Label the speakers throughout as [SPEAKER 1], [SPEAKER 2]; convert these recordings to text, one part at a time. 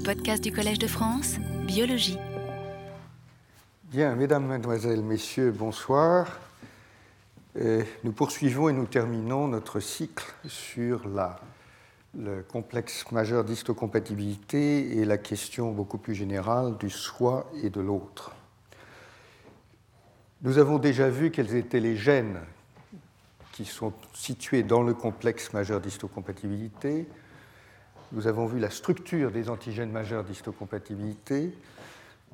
[SPEAKER 1] Les podcasts du Collège de France, Biologie.
[SPEAKER 2] Bien, mesdames, mademoiselles, messieurs, bonsoir. Nous poursuivons et nous terminons notre cycle sur le complexe majeur d'histocompatibilité et la question beaucoup plus générale du soi et de l'autre. Nous avons déjà vu quels étaient les gènes qui sont situés dans le complexe majeur d'histocompatibilité. Nous avons vu la structure des antigènes majeurs d'histocompatibilité.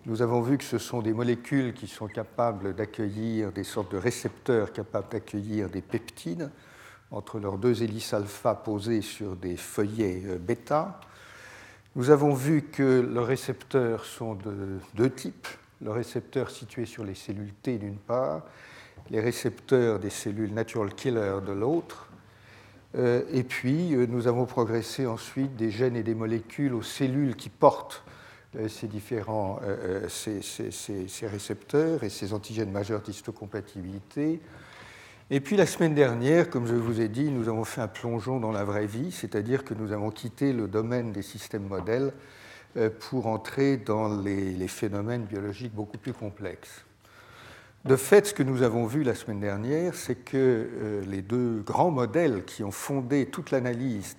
[SPEAKER 2] Nous avons vu que ce sont des molécules qui sont capables d'accueillir des sortes de récepteurs capables d'accueillir des peptides entre leurs deux hélices alpha posées sur des feuillets euh, bêta. Nous avons vu que leurs récepteurs sont de deux types. Le récepteur situé sur les cellules T d'une part, les récepteurs des cellules natural killer de l'autre. Euh, et puis, euh, nous avons progressé ensuite des gènes et des molécules aux cellules qui portent euh, ces différents récepteurs et ces antigènes majeurs d'histocompatibilité. Et puis la semaine dernière, comme je vous ai dit, nous avons fait un plongeon dans la vraie vie, c'est-à-dire que nous avons quitté le domaine des systèmes modèles pour entrer dans les phénomènes biologiques beaucoup plus complexes. De fait, ce que nous avons vu la semaine dernière, c'est que les deux grands modèles qui ont fondé toute l'analyse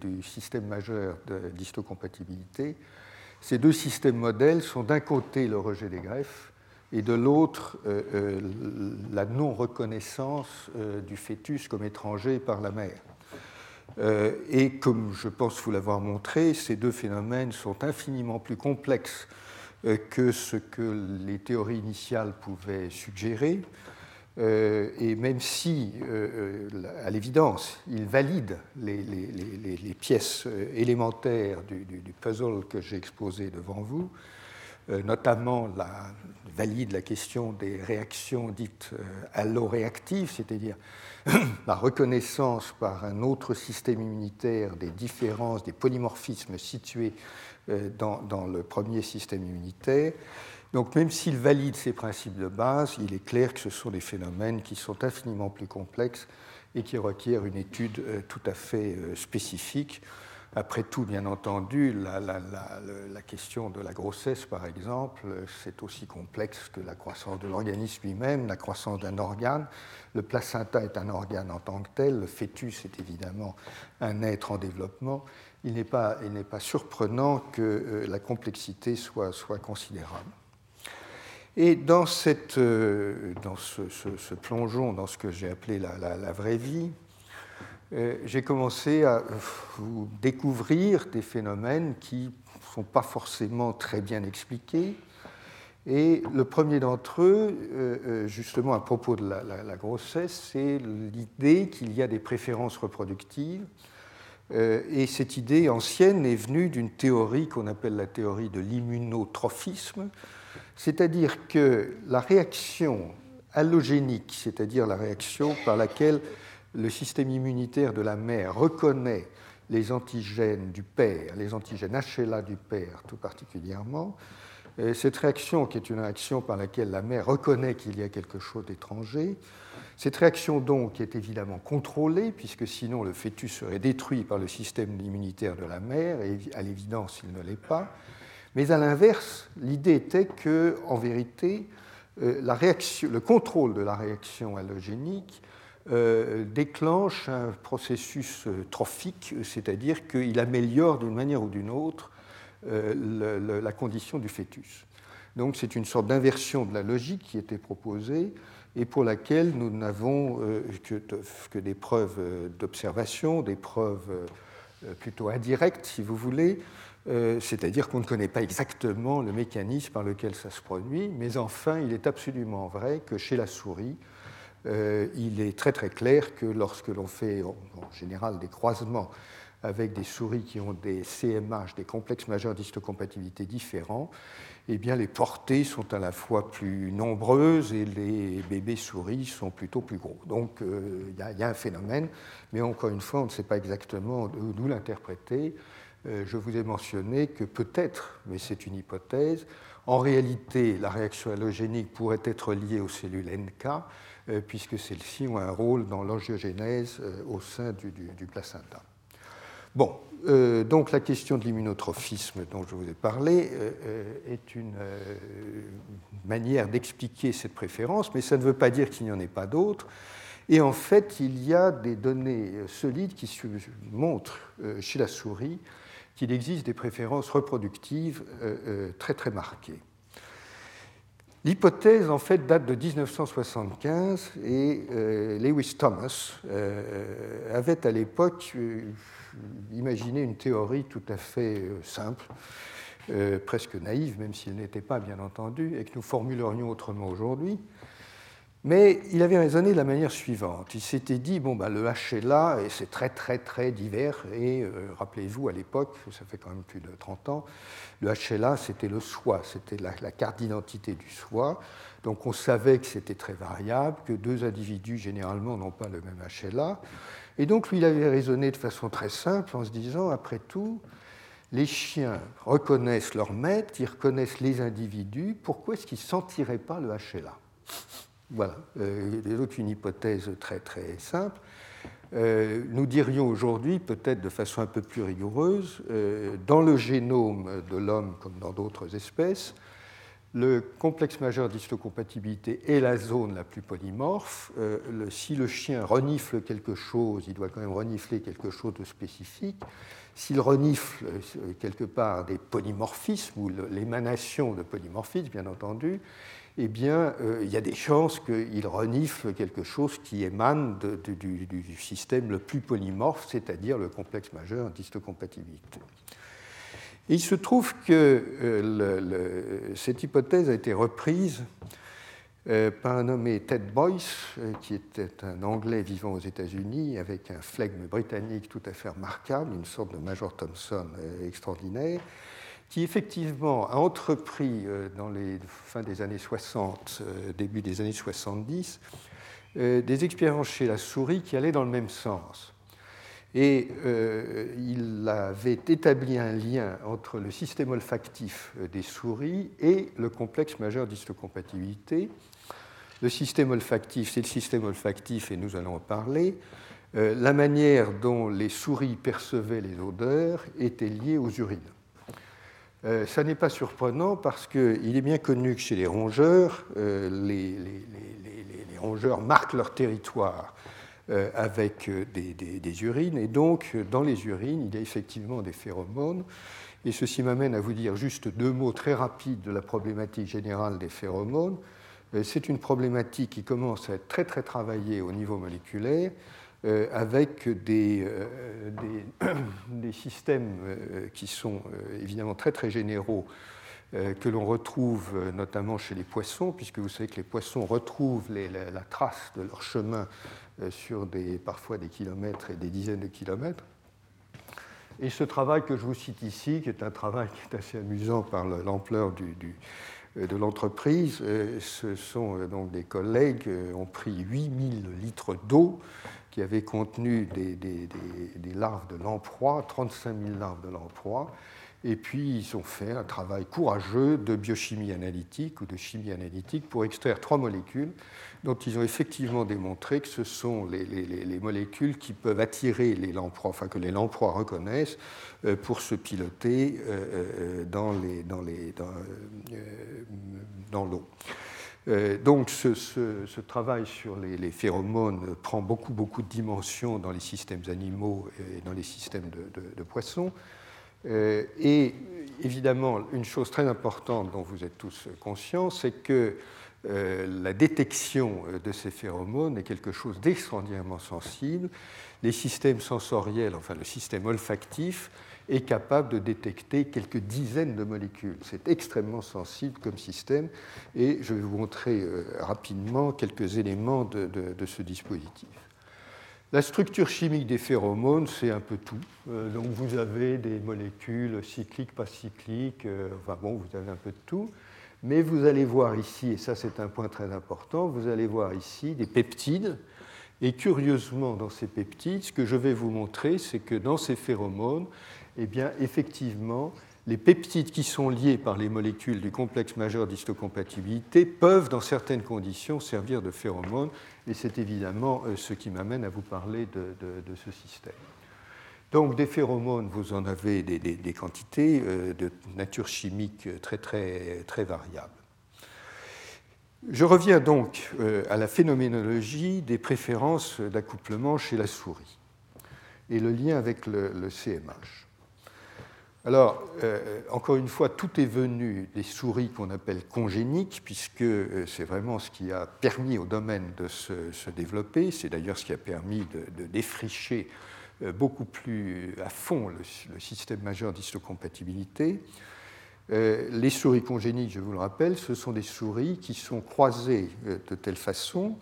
[SPEAKER 2] du système majeur d'histocompatibilité ces deux systèmes modèles sont d'un côté le rejet des greffes et de l'autre euh, euh, la non-reconnaissance euh, du fœtus comme étranger par la mère. Euh, et comme je pense vous l'avoir montré, ces deux phénomènes sont infiniment plus complexes euh, que ce que les théories initiales pouvaient suggérer. Euh, et même si, euh, euh, à l'évidence, il valide les, pièces élémentaires du, puzzle que j'ai exposé devant vous, notamment valide la question des réactions dites alloréactives, c'est-à-dire la reconnaissance par un autre système immunitaire des différences, des polymorphismes situés dans, dans le premier système immunitaire, donc même s'il valide ces principes de base, il est clair que ce sont des phénomènes qui sont infiniment plus complexes et qui requièrent une étude euh, tout à fait euh, spécifique. Après tout, bien entendu, la, question de la grossesse, par exemple, c'est aussi complexe que la croissance de l'organisme lui-même, la croissance d'un organe. Le placenta est un organe en tant que tel, le fœtus est évidemment un être en développement. Il n'est pas, surprenant que euh, la complexité soit, considérable. Et dans, euh, ce, plongeon, dans ce que j'ai appelé la, vraie vie, j'ai commencé à vous découvrir des phénomènes qui ne sont pas forcément très bien expliqués. Et le premier d'entre eux, euh, justement à propos de la grossesse, c'est l'idée qu'il y a des préférences reproductives. Et cette idée ancienne est venue d'une théorie qu'on appelle la théorie de l'immunotrophisme, c'est-à-dire que la réaction allogénique, c'est-à-dire la réaction par laquelle le système immunitaire de la mère reconnaît les antigènes du père, les antigènes HLA du père tout particulièrement, cette réaction qui est une réaction par laquelle la mère reconnaît qu'il y a quelque chose d'étranger, cette réaction donc est évidemment contrôlée, puisque sinon le fœtus serait détruit par le système immunitaire de la mère, et à l'évidence il ne l'est pas. Mais à l'inverse, l'idée était que, en vérité, euh, le contrôle de la réaction allogénique euh, déclenche un processus euh, trophique, c'est-à-dire qu'il améliore d'une manière ou d'une autre euh, la condition du fœtus. Donc c'est une sorte d'inversion de la logique qui était proposée et pour laquelle nous n'avons que, des preuves d'observation, des preuves plutôt indirectes, si vous voulez, c'est-à-dire qu'on ne connaît pas exactement le mécanisme par lequel ça se produit, mais enfin, il est absolument vrai que chez la souris, il est très très clair que lorsque l'on fait en, général des croisements avec des souris qui ont des CMH, des complexes majeurs d'histocompatibilité différents, eh bien les portées sont à la fois plus nombreuses et les bébés souris sont plutôt plus gros. Donc euh, il euh, y, a un phénomène, mais encore une fois, on ne sait pas exactement d'où l'interpréter. Euh, je vous ai mentionné que peut-être, mais c'est une hypothèse, en réalité, la réaction allogénique pourrait être liée aux cellules NK, euh, puisque celles-ci ont un rôle dans l'angiogénèse euh, au sein du, placenta. Bon, euh, donc la question de l'immunotrophisme dont je vous ai parlé euh, euh, est une manière d'expliquer cette préférence, mais ça ne veut pas dire qu'il n'y en ait pas d'autres. Et en fait, il y a des données solides qui montrent chez la souris qu'il existe des préférences reproductives très très marquées. L'hypothèse, en fait, date de 1975 et Lewis Thomas avait à l'époque imaginer une théorie tout à fait euh, simple, euh, presque naïve, même s'il n'était pas, bien entendu, et que nous formulerions autrement aujourd'hui. Mais il avait raisonné de la manière suivante. Il s'était dit, bon, bah, le HLA, et c'est très, très, très divers, et euh, rappelez-vous, à l'époque, ça fait quand même plus de 30 ans, le HLA, c'était le soi, c'était la, carte d'identité du soi. Donc on savait que c'était très variable, que deux individus, généralement, n'ont pas le même HLA. Et donc lui, il avait raisonné de façon très simple en se disant, après tout, les chiens reconnaissent leur maître, ils reconnaissent les individus, pourquoi est-ce qu'ils ne sentiraient pas le HLA Voilà, euh, donc une hypothèse très très simple. Euh, nous dirions aujourd'hui, peut-être de façon un peu plus rigoureuse, euh, dans le génome de l'homme comme dans d'autres espèces, le complexe majeur d'histocompatibilité est la zone la plus polymorphe. Euh, si le chien renifle quelque chose, il doit quand même renifler quelque chose de spécifique. S'il renifle quelque part des polymorphismes ou l'émanation de polymorphismes, bien entendu, eh bien, euh, il y a des chances qu'il renifle quelque chose qui émane du, système le plus polymorphe, c'est-à-dire le complexe majeur d'histocompatibilité. Il se trouve que euh, cette hypothèse a été reprise euh, par un nommé Ted Boyce, qui était un Anglais vivant aux États-Unis avec un flegme britannique tout à fait remarquable, une sorte de Major Thompson extraordinaire, qui effectivement a entrepris dans les fins des années 60, début des années 70, des expériences chez la souris qui allaient dans le même sens. Et euh, il avait établi un lien entre le système olfactif des souris et le complexe majeur d'histocompatibilité. Le système olfactif, c'est le système olfactif, et nous allons en parler. Euh, la manière dont les souris percevaient les odeurs était liée aux urines. Euh, ça n'est pas surprenant parce qu'il est bien connu que chez les rongeurs, les, les, rongeurs marquent leur territoire euh, avec euh, des, urines. Et donc, dans les urines, il y a effectivement des phéromones. Et ceci m'amène à vous dire juste deux mots très rapides de la problématique générale des phéromones. Euh, c'est une problématique qui commence à être très très travaillée au niveau moléculaire, avec des, des, systèmes qui sont évidemment très très généraux que l'on retrouve notamment chez les poissons, puisque vous savez que les poissons retrouvent la, trace de leur chemin euh, sur des, parfois des kilomètres et des dizaines de kilomètres. Et ce travail que je vous cite ici, qui est un travail qui est assez amusant par l'ampleur euh, de l'entreprise, euh, ce sont donc des collègues qui ont pris 8000 litres d'eau qui avaient contenu des, larves de lamproie, 35 000 larves de lamproie, et puis, ils ont fait un travail courageux de biochimie analytique ou de chimie analytique pour extraire trois molécules dont ils ont effectivement démontré que ce sont les, molécules qui peuvent attirer les lamproies, enfin que les lamproies reconnaissent euh, pour se piloter dans l'eau. Donc ce, travail sur les, phéromones prend beaucoup, beaucoup de dimensions dans les systèmes animaux et dans les systèmes de, poissons. Et évidemment, une chose très importante dont vous êtes tous conscients, c'est que euh, la détection euh, de ces phéromones est quelque chose d'extraordinairement sensible. Les systèmes sensoriels, enfin le système olfactif, est capable de détecter quelques dizaines de molécules. C'est extrêmement sensible comme système et je vais vous montrer euh, rapidement quelques éléments de, ce dispositif. La structure chimique des phéromones, c'est un peu tout. donc vous avez des molécules cycliques, pas cycliques, enfin bon, vous avez un peu de tout. Mais vous allez voir ici, et ça c'est un point très important, vous allez voir ici des peptides. Et curieusement, dans ces peptides, ce que je vais vous montrer, c'est que dans ces phéromones, eh bien, effectivement, les peptides qui sont liés par les molécules du complexe majeur d'histocompatibilité peuvent, dans certaines conditions, servir de phéromones. Et c'est évidemment euh, ce qui m'amène à vous parler de ce système. Donc des phéromones, vous en avez des, quantités de nature chimique très, très, très variable. Je reviens donc à la phénoménologie des préférences d'accouplement chez la souris et le lien avec le CMH. Alors, euh, encore une fois, tout est venu des souris qu'on appelle congéniques, puisque euh, c'est vraiment ce qui a permis au domaine de se, développer. C'est d'ailleurs ce qui a permis de, défricher euh, beaucoup plus à fond le, système majeur d'histocompatibilité. les souris congéniques, je vous le rappelle, ce sont des souris qui sont croisées de telle façon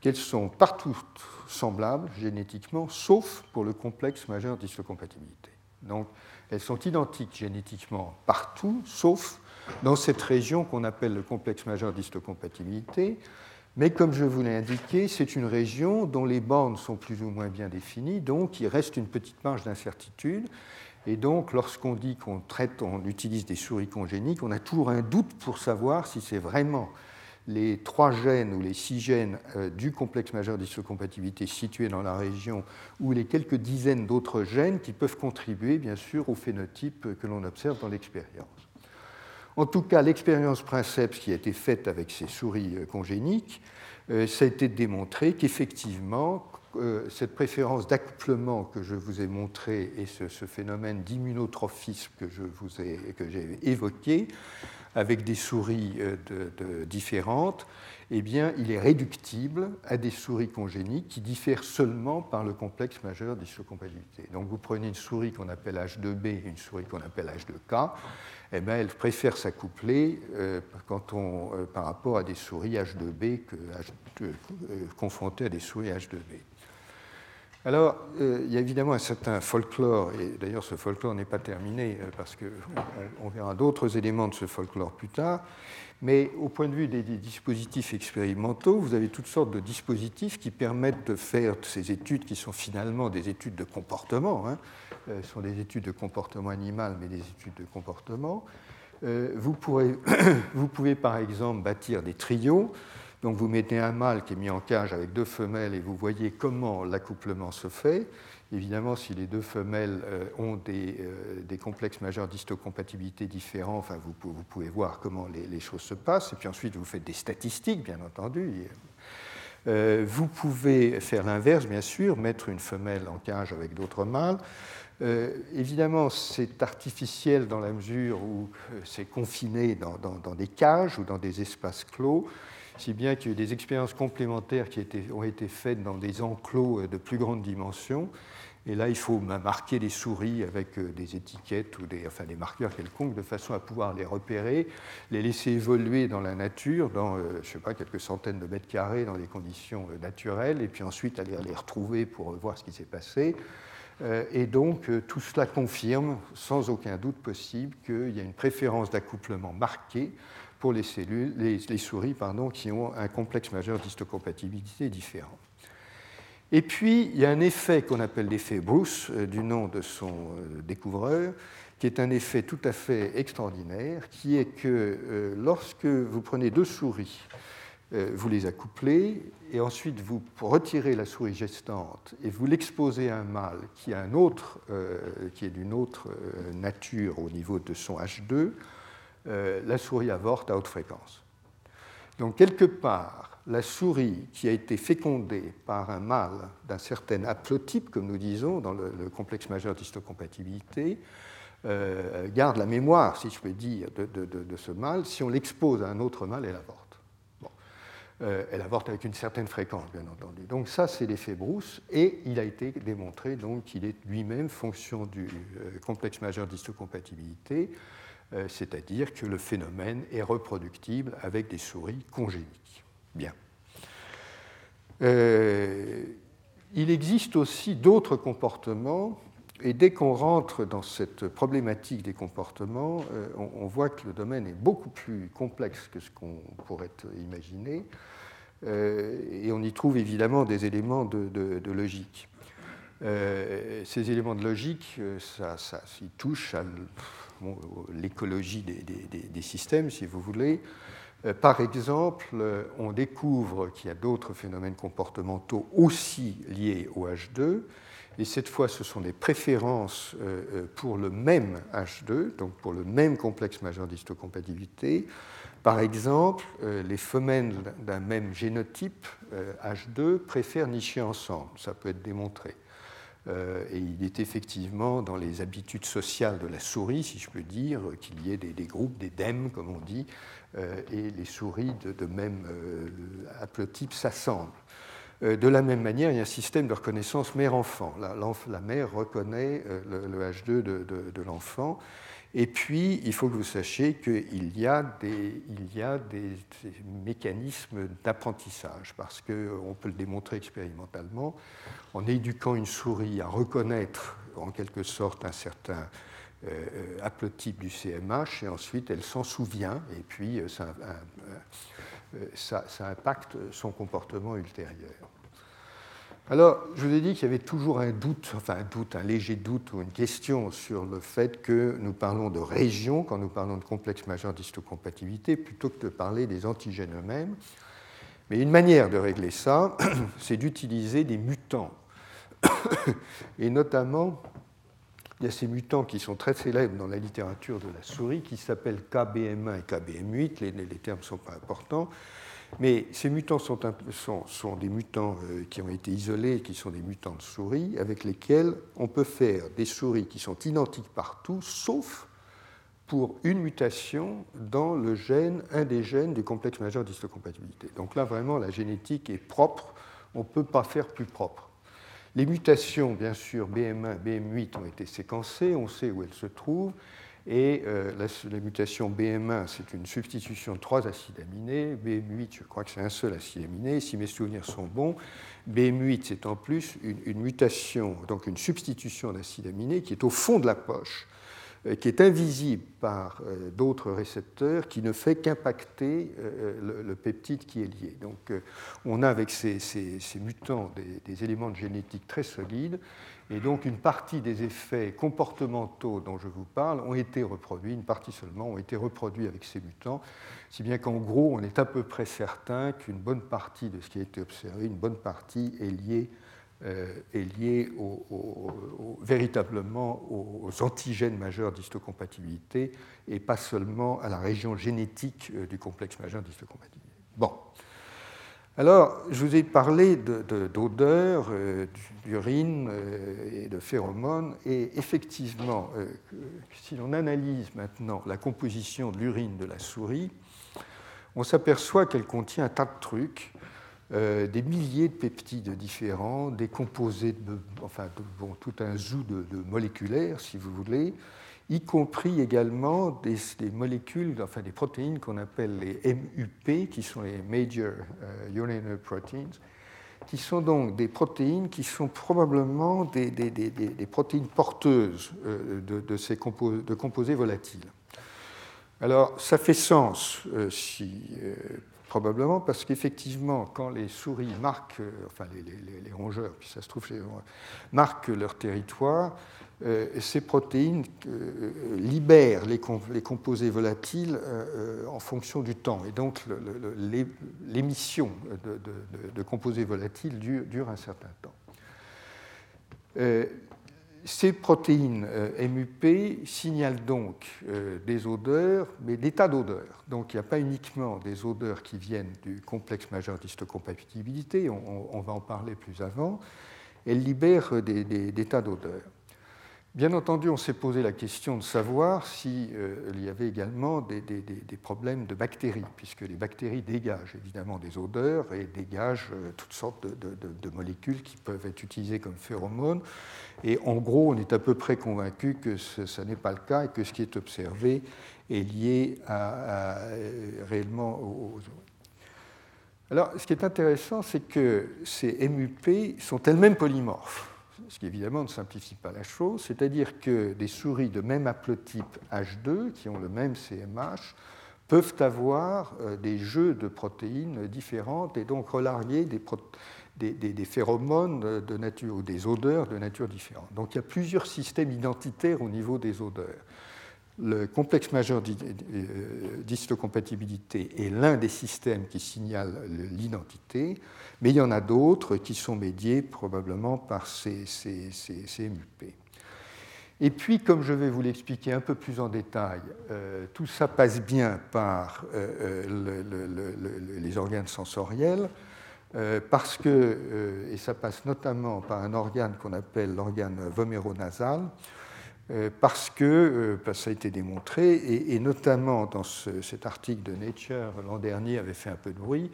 [SPEAKER 2] qu'elles sont partout semblables génétiquement, sauf pour le complexe majeur d'histocompatibilité. Donc, elles sont identiques génétiquement partout, sauf dans cette région qu'on appelle le complexe majeur d'histocompatibilité. Mais comme je vous l'ai indiqué, c'est une région dont les bornes sont plus ou moins bien définies, donc il reste une petite marge d'incertitude. Et donc, lorsqu'on dit qu'on traite, on utilise des souris congéniques, on a toujours un doute pour savoir si c'est vraiment les trois gènes ou les six gènes euh, du complexe majeur d'histocompatibilité situés dans la région ou les quelques dizaines d'autres gènes qui peuvent contribuer bien sûr au phénotype que l'on observe dans l'expérience. En tout cas, l'expérience Princeps qui a été faite avec ces souris euh, congéniques, euh, ça a été démontré qu'effectivement, cette préférence d'accouplement que je vous ai montré et ce, phénomène d'immunotrophisme que j'ai évoqué avec des souris euh, différentes, eh bien, il est réductible à des souris congéniques qui diffèrent seulement par le complexe majeur d'histocompatibilité. Donc vous prenez une souris qu'on appelle H2B et une souris qu'on appelle H2K, eh bien, elle préfère s'accoupler euh, euh, par rapport à des souris H2B que confrontées à des souris H2B. Alors, euh, il y a évidemment un certain folklore, et d'ailleurs ce folklore n'est pas terminé, euh, parce qu'on verra d'autres éléments de ce folklore plus tard, mais au point de vue des, dispositifs expérimentaux, vous avez toutes sortes de dispositifs qui permettent de faire ces études qui sont finalement des études de comportement, hein, euh, sont des études de comportement animal, mais des études de comportement. vous pouvez par exemple bâtir des trios donc vous mettez un mâle qui est mis en cage avec deux femelles et vous voyez comment l'accouplement se fait. Évidemment, si les deux femelles euh, ont euh, des, complexes majeurs d'histocompatibilité différents, enfin, vous, pouvez voir comment les, choses se passent. Et puis ensuite, vous faites des statistiques, bien entendu. Euh, vous pouvez faire l'inverse, bien sûr, mettre une femelle en cage avec d'autres mâles. évidemment, c'est artificiel dans la mesure où c'est confiné dans, des cages ou dans des espaces clos si bien qu'il y a eu des expériences complémentaires qui ont été faites dans des enclos euh, de plus grande dimension. Et là, il faut marquer les souris avec euh, des étiquettes ou des, enfin, des marqueurs quelconques de façon à pouvoir les repérer, les laisser évoluer dans la nature, dans euh, je sais pas, quelques centaines de mètres carrés, dans des conditions naturelles, et puis ensuite aller les retrouver pour voir ce qui s'est passé. Et donc, tout cela confirme, sans aucun doute possible, qu'il y a une préférence d'accouplement marquée pour les, souris pardon, qui ont un complexe majeur d'histocompatibilité différent. Et puis, il y a un effet qu'on appelle l'effet Bruce, euh, du nom de son euh, découvreur, qui est un effet tout à fait extraordinaire, qui est que euh, lorsque vous prenez deux souris, vous les accouplez, et ensuite vous retirez la souris gestante et vous l'exposez à un mâle qui, a un autre, qui est d'une autre nature au niveau de son H2, euh, la souris avorte à haute fréquence. Donc quelque part, la souris qui a été fécondée par un mâle d'un certain haplotype, comme nous disons, dans le, complexe majeur d'histocompatibilité, euh, garde la mémoire, si je peux dire, de, ce mâle. Si on l'expose à un autre mâle, elle avorte. Euh, elle avorte avec une certaine fréquence, bien entendu. Donc ça, c'est l'effet Bruce, et il a été démontré qu'il est lui-même fonction du complexe majeur d'histocompatibilité. Euh, c'est-à-dire que le phénomène est reproductible avec des souris congéniques. Bien. Euh, il existe aussi d'autres comportements, et dès qu'on rentre dans cette problématique des comportements, euh, on, voit que le domaine est beaucoup plus complexe que ce qu'on pourrait imaginer, et on y trouve évidemment des éléments de, logique. ces éléments de logique, ça, ça touche à l'écologie des, systèmes, si vous voulez. Euh, par exemple, euh, on découvre qu'il y a d'autres phénomènes comportementaux aussi liés au H2, Et cette fois, ce sont des préférences pour le même H2, donc pour le même complexe majeur d'histocompatibilité. Par exemple, les femelles d'un même génotype, H2, préfèrent nicher ensemble. Ça peut être démontré. Euh, et il est effectivement dans les habitudes sociales de la souris, si je peux dire, qu'il y ait des, groupes, des dèmes, comme on dit, euh, et les souris de, même euh, haplotype s'assemblent. De la même manière, il y a un système de reconnaissance mère-enfant. La, mère reconnaît le, H2 de l'enfant et puis, il faut que vous sachiez qu'il y a des, mécanismes d'apprentissage, parce qu'on peut le démontrer expérimentalement, en éduquant une souris à reconnaître en quelque sorte un certain euh, haplotype du CMH, et ensuite elle s'en souvient, et puis euh, euh, ça impacte son comportement ultérieur. Alors, je vous ai dit qu'il y avait toujours un doute, enfin un doute, un léger doute ou une question sur le fait que nous parlons de régions quand nous parlons de complexe majeur d'histocompatibilité plutôt que de parler des antigènes eux-mêmes. Mais une manière de régler ça, c'est d'utiliser des mutants. Et notamment, il y a ces mutants qui sont très célèbres dans la littérature de la souris, qui s'appellent KBM1 et KBM8, les, les termes ne sont pas importants, mais ces mutants sont, des mutants euh, qui ont été isolés, qui sont des mutants de souris, avec lesquels on peut faire des souris qui sont identiques partout, sauf pour une mutation dans le gène, un des gènes du complexe majeur d'histocompatibilité. Donc là, vraiment, la génétique est propre, on ne peut pas faire plus propre. Les mutations, bien sûr, BM1, BM8 ont été séquencées, on sait où elles se trouvent, et euh, la, mutation BM1, c'est une substitution de trois acides aminés. BM8, je crois que c'est un seul acide aminé. Si mes souvenirs sont bons, BM8, c'est en plus une, mutation, donc une substitution d'acide aminé qui est au fond de la poche, euh, qui est invisible par euh, d'autres récepteurs, qui ne fait qu'impacter le, peptide qui est lié. Donc on a avec ces, mutants des éléments de génétique très solides et donc une partie des effets comportementaux dont je vous parle ont été reproduits, une partie seulement ont été reproduits avec ces mutants, si bien qu'en gros on est à peu près certain qu'une bonne partie de ce qui a été observé, une bonne partie est liée, euh, véritablement aux, antigènes majeurs d'histocompatibilité et pas seulement à la région génétique euh, du complexe majeur d'histocompatibilité. Bon. Alors, je vous ai parlé d'odeur, euh, d'urine euh, et de phéromones, et effectivement, euh, si l'on analyse maintenant la composition de l'urine de la souris, on s'aperçoit qu'elle contient un tas de trucs, des milliers de peptides différents, des composés, de, enfin, bon, tout un zoo de, de moléculaires, si vous voulez, y compris également des, molécules, enfin des protéines qu'on appelle les MUP, qui sont les Major euh, Urinary Proteins, qui sont donc des protéines qui sont probablement des, protéines porteuses euh, de, ces de composés volatiles. Alors, ça fait sens, euh, si, probablement, parce qu'effectivement, quand les souris marquent, enfin les, rongeurs, puis ça se trouve, marquent leur territoire, euh, ces protéines euh, libèrent les, composés volatiles euh, en fonction du temps. Et donc l'émission de, composés volatiles dure, un certain temps. Ces protéines MUP signalent donc des odeurs, mais des tas d'odeurs. Donc il n'y a pas uniquement des odeurs qui viennent du complexe majeur d'histocompatibilité, on, va en parler plus avant, elles libèrent des tas d'odeurs. Bien entendu, on s'est posé la question de savoir s'il euh, y avait également des, problèmes de bactéries, puisque les bactéries dégagent évidemment des odeurs et dégagent euh, toutes sortes de, molécules qui peuvent être utilisées comme phéromones. Et en gros, on est à peu près convaincu que ce, n'est pas le cas et que ce qui est observé est lié à, réellement aux, Alors, ce qui est intéressant, c'est que ces MUP sont elles-mêmes polymorphes ce qui évidemment ne simplifie pas la chose, c'est-à-dire que des souris de même haplotype H2, qui ont le même CMH, peuvent avoir euh, des jeux de protéines différentes et donc relarguer des, phéromones de nature ou des odeurs de nature différente. Donc il y a plusieurs systèmes identitaires au niveau des odeurs. Le complexe majeur d'histocompatibilité est l'un des systèmes qui signale l'identité, mais il y en a d'autres qui sont médiés probablement par ces, MUP. Et puis, comme je vais vous l'expliquer un peu plus en détail, euh, tout ça passe bien par euh, euh, les organes sensoriels, parce que, et ça passe notamment par un organe qu'on appelle l'organe voméronasal, euh, parce que euh, ça a été démontré, et, notamment dans cet article de Nature l'an dernier avait fait un peu de bruit,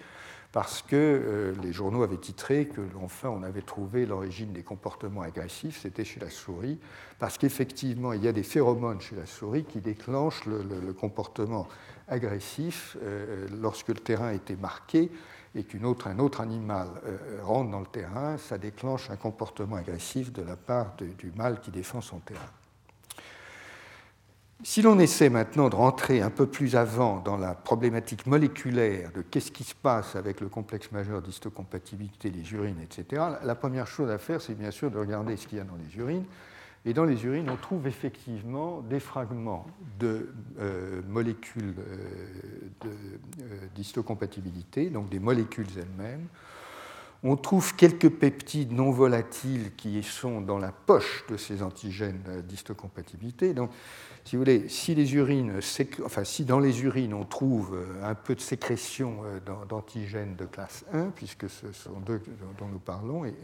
[SPEAKER 2] parce que euh, les journaux avaient titré que enfin on avait trouvé l'origine des comportements agressifs, c'était chez la souris, parce qu'effectivement il y a des phéromones chez la souris qui déclenchent le, comportement agressif lorsque le terrain était marqué et qu'un autre, un autre animal rentre dans le terrain, ça déclenche un comportement agressif de la part du mâle qui défend son terrain. Si l'on essaie maintenant de rentrer un peu plus avant dans la problématique moléculaire de qu'est-ce qui se passe avec le complexe majeur d'histocompatibilité, les urines, etc., la première chose à faire, c'est bien sûr de regarder ce qu'il y a dans les urines. Et dans les urines, on trouve effectivement des fragments de euh, molécules euh, euh, d'histocompatibilité, donc des molécules elles-mêmes. On trouve quelques peptides non volatiles qui sont dans la poche de ces antigènes d'histocompatibilité. Donc, si vous voulez, si, les urines, enfin, si dans les urines on trouve euh, un peu de sécrétion euh, d'antigènes de classe 1, puisque ce sont deux dont nous parlons, et,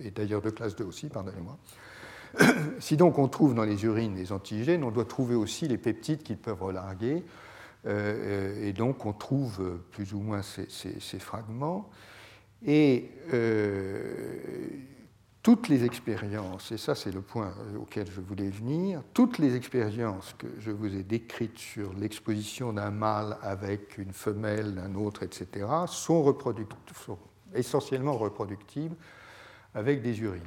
[SPEAKER 2] euh, d'ailleurs de classe 2 aussi, pardonnez-moi, si donc on trouve dans les urines les antigènes, on doit trouver aussi les peptides qu'ils peuvent relarguer, et donc on trouve plus ou moins ces, fragments. Et toutes les expériences, et ça c'est le point auquel je voulais venir, toutes les expériences que je vous ai décrites sur l'exposition d'un mâle avec une femelle, d'un autre, etc., sont, sont essentiellement reproductibles avec des urines.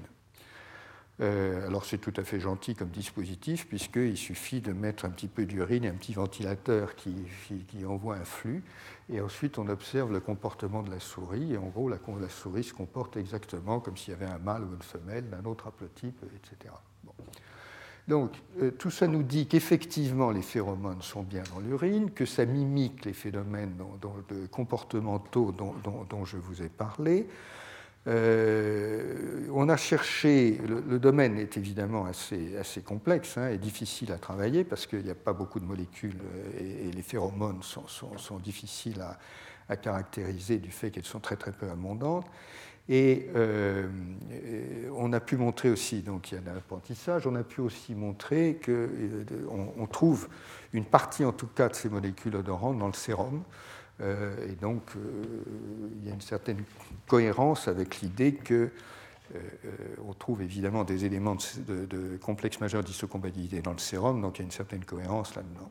[SPEAKER 2] Euh, alors c'est tout à fait gentil comme dispositif, puisqu'il suffit de mettre un petit peu d'urine et un petit ventilateur qui, envoie un flux, et ensuite on observe le comportement de la souris, et en gros la, souris se comporte exactement comme s'il y avait un mâle ou une femelle d'un autre haplotype, etc. Donc euh, tout ça nous dit qu'effectivement les phéromones sont bien dans l'urine, que ça mimique les phénomènes comportementaux dont je vous ai parlé, euh, on a cherché, le, domaine est évidemment assez, complexe hein, et difficile à travailler parce qu'il n'y a pas beaucoup de molécules euh, et, les phéromones sont, difficiles à, caractériser du fait qu'elles sont très très peu abondantes. Et euh, on a pu montrer aussi, donc il y a un apprentissage, on a pu aussi montrer qu'on on trouve une partie en tout cas de ces molécules odorantes dans le sérum. Euh, et donc, euh, il y a une certaine cohérence avec l'idée que euh, on trouve évidemment des éléments de, complexe majeur d'histocompatibilité dans le sérum, donc il y a une certaine cohérence là-dedans.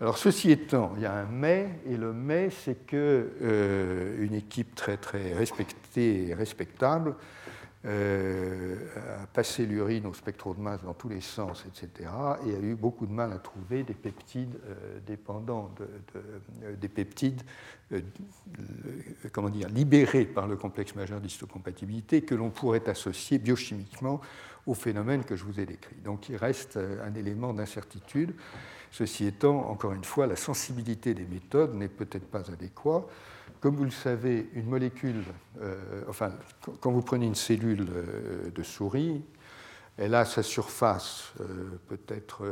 [SPEAKER 2] Alors ceci étant, il y a un mais, et le mais, c'est que une équipe très très respectée et respectable euh, a passé l'urine au spectro de masse dans tous les sens, etc., et a eu beaucoup de mal à trouver des peptides euh, dépendants euh, des peptides comment dire, libérés par le complexe majeur d'histocompatibilité que l'on pourrait associer biochimiquement au phénomène que je vous ai décrit. Donc il reste un élément d'incertitude. Ceci étant, encore une fois, la sensibilité des méthodes n'est peut-être pas adéquate. Comme vous le savez, une molécule, euh, enfin, quand vous prenez une cellule euh, de souris, elle a sa surface euh, peut-être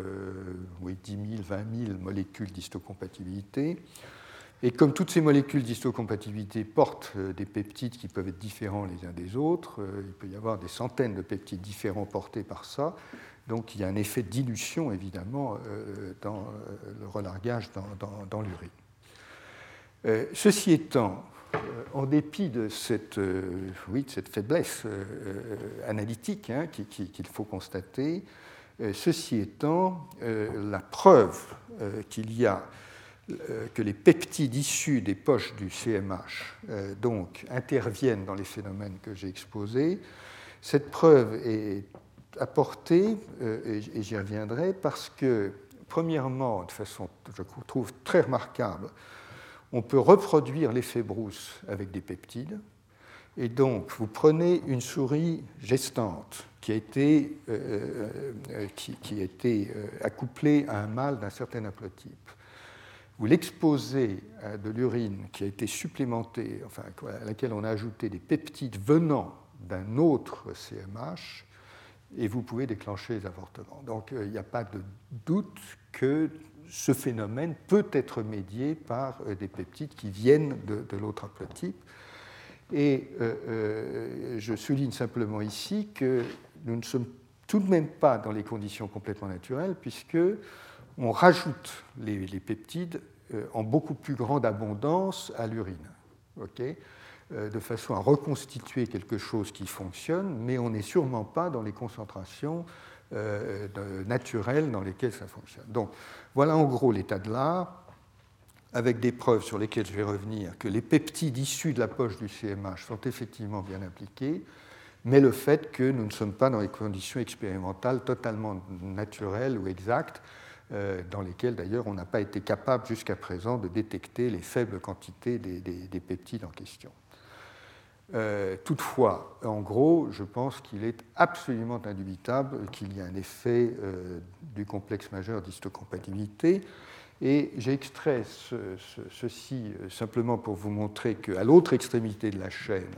[SPEAKER 2] oui, 10 000, 20 000 molécules d'histocompatibilité. Et comme toutes ces molécules d'histocompatibilité portent des peptides qui peuvent être différents les uns des autres, il peut y avoir des centaines de peptides différents portés par ça. Donc il y a un effet de dilution, évidemment, dans le relargage dans l'urine. Euh, ceci étant, euh, en dépit de cette, euh, oui, de cette faiblesse analytique hein, qu'il faut constater, ceci étant, la preuve qu'il y a que les peptides issus des poches du CMH donc, interviennent dans les phénomènes que j'ai exposés, cette preuve est apportée, et j'y reviendrai, parce que, premièrement, de façon, je trouve, très remarquable, on peut reproduire l'effet Brousse avec des peptides. Et donc, vous prenez une souris gestante qui a été, euh, euh, qui, a été accouplée à un mâle d'un certain haplotype. Vous l'exposez à de l'urine qui a été supplémentée, enfin, à laquelle on a ajouté des peptides venant d'un autre CMH, et vous pouvez déclencher les avortements. Donc il n'y a pas de doute que ce phénomène peut être médié par des peptides qui viennent de, l'autre haplotype. Et euh, euh, je souligne simplement ici que nous ne sommes tout de même pas dans les conditions complètement naturelles, puisque on rajoute les, peptides euh, en beaucoup plus grande abondance à l'urine, de façon à reconstituer quelque chose qui fonctionne, mais on n'est sûrement pas dans les concentrations naturelles dans lesquelles ça fonctionne. Donc voilà en gros l'état de l'art avec des preuves sur lesquelles je vais revenir, que les peptides issus de la poche du CMH sont effectivement bien impliqués, mais le fait que nous ne sommes pas dans les conditions expérimentales totalement naturelles ou exactes, euh, dans lesquelles d'ailleurs on n'a pas été capable jusqu'à présent de détecter les faibles quantités des, peptides en question. Euh, toutefois, en gros, je pense qu'il est absolument indubitable qu'il y a un effet euh, du complexe majeur d'histocompatibilité. Et j'ai extrait ceci euh, simplement pour vous montrer qu'à l'autre extrémité de la chaîne,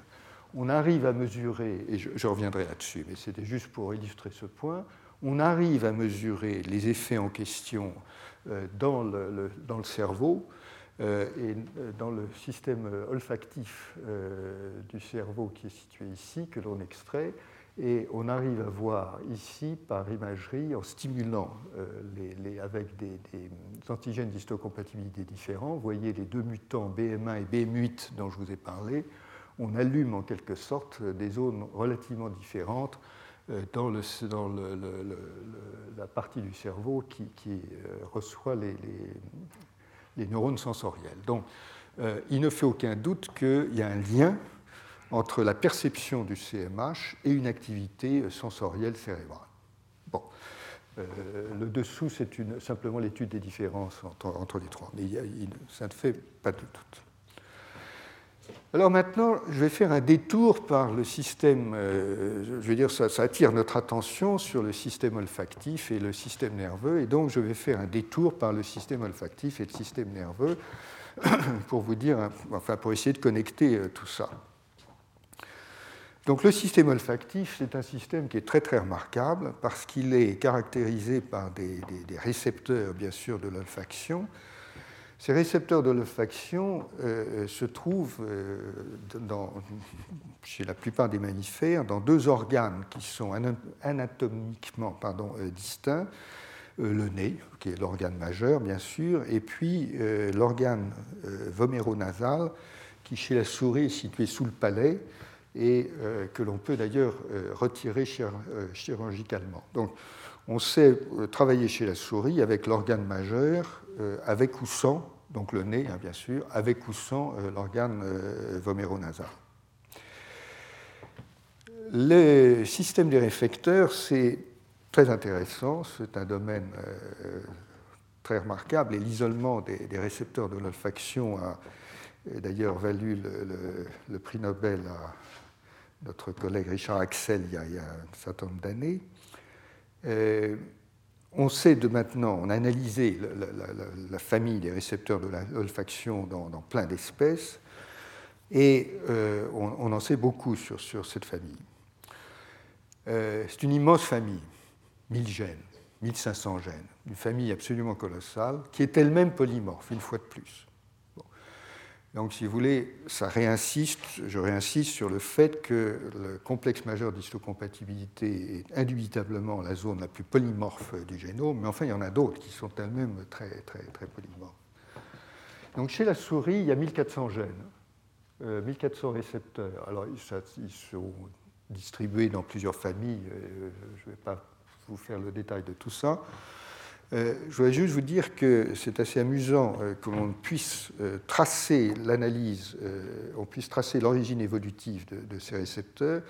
[SPEAKER 2] on arrive à mesurer, et je, reviendrai là-dessus, mais c'était juste pour illustrer ce point, on arrive à mesurer les effets en question dans le, dans le cerveau et dans le système olfactif du cerveau qui est situé ici, que l'on extrait, et on arrive à voir ici, par imagerie, en stimulant euh, avec des, antigènes d'histocompatibilité différents, vous voyez les deux mutants BM1 et BM8 dont je vous ai parlé, on allume en quelque sorte des zones relativement différentes euh, dans, la partie du cerveau qui, euh, reçoit les, neurones sensoriels. Donc, il ne fait aucun doute qu'il y a un lien entre la perception du CMH et une activité sensorielle cérébrale. Bon. Euh, le dessous, c'est simplement l'étude des différences entre, les trois, mais ça ne fait pas de doute. Alors maintenant, je vais faire un détour par le système, euh, je veux dire, ça, ça, attire notre attention sur le système olfactif et le système nerveux, et donc je vais faire un détour par le système olfactif et le système nerveux pour vous dire, enfin pour essayer de connecter euh, tout ça. Donc le système olfactif, c'est un système qui est très très remarquable parce qu'il est caractérisé par des, récepteurs, bien sûr, de l'olfaction. Ces récepteurs de l'olfaction euh, se trouvent euh, chez la plupart des mammifères dans deux organes qui sont anatomiquement euh, distincts. le nez, qui est l'organe majeur, bien sûr, et puis l'organe voméronasal, qui chez la souris est situé sous le palais, et euh, que l'on peut d'ailleurs euh, retirer euh, chirurgicalement. Donc, on sait travailler chez la souris avec l'organe majeur, avec ou sans, donc le nez, hein, bien sûr, avec ou sans l'organe voméronasal. Le système des réflecteurs, c'est très intéressant, c'est un domaine très remarquable, et l'isolement des, récepteurs de l'olfaction a d'ailleurs valu le, prix Nobel à notre collègue Richard Axel il y a, un certain nombre d'années. On sait de maintenant, on a analysé la, famille des récepteurs de l'olfaction dans, plein d'espèces, et euh, on, en sait beaucoup sur, sur cette famille. Euh, c'est une immense famille, 1000 gènes, 1500 gènes, une famille absolument colossale, qui est elle-même polymorphe, une fois de plus. Donc, si vous voulez, ça réinsiste, je réinsiste sur le fait que le complexe majeur d'histocompatibilité est indubitablement la zone la plus polymorphe du génome, mais enfin, il y en a d'autres qui sont elles-mêmes très, très, très polymorphes. Donc, chez la souris, il y a 1400 gènes, 1400 euh, récepteurs. Alors, ils sont distribués dans plusieurs familles, euh, je ne vais pas vous faire le détail de tout ça. Euh, je voudrais juste vous dire que c'est assez amusant euh, que l'on puisse euh, tracer l'analyse, on puisse tracer l'origine évolutive de, ces récepteurs.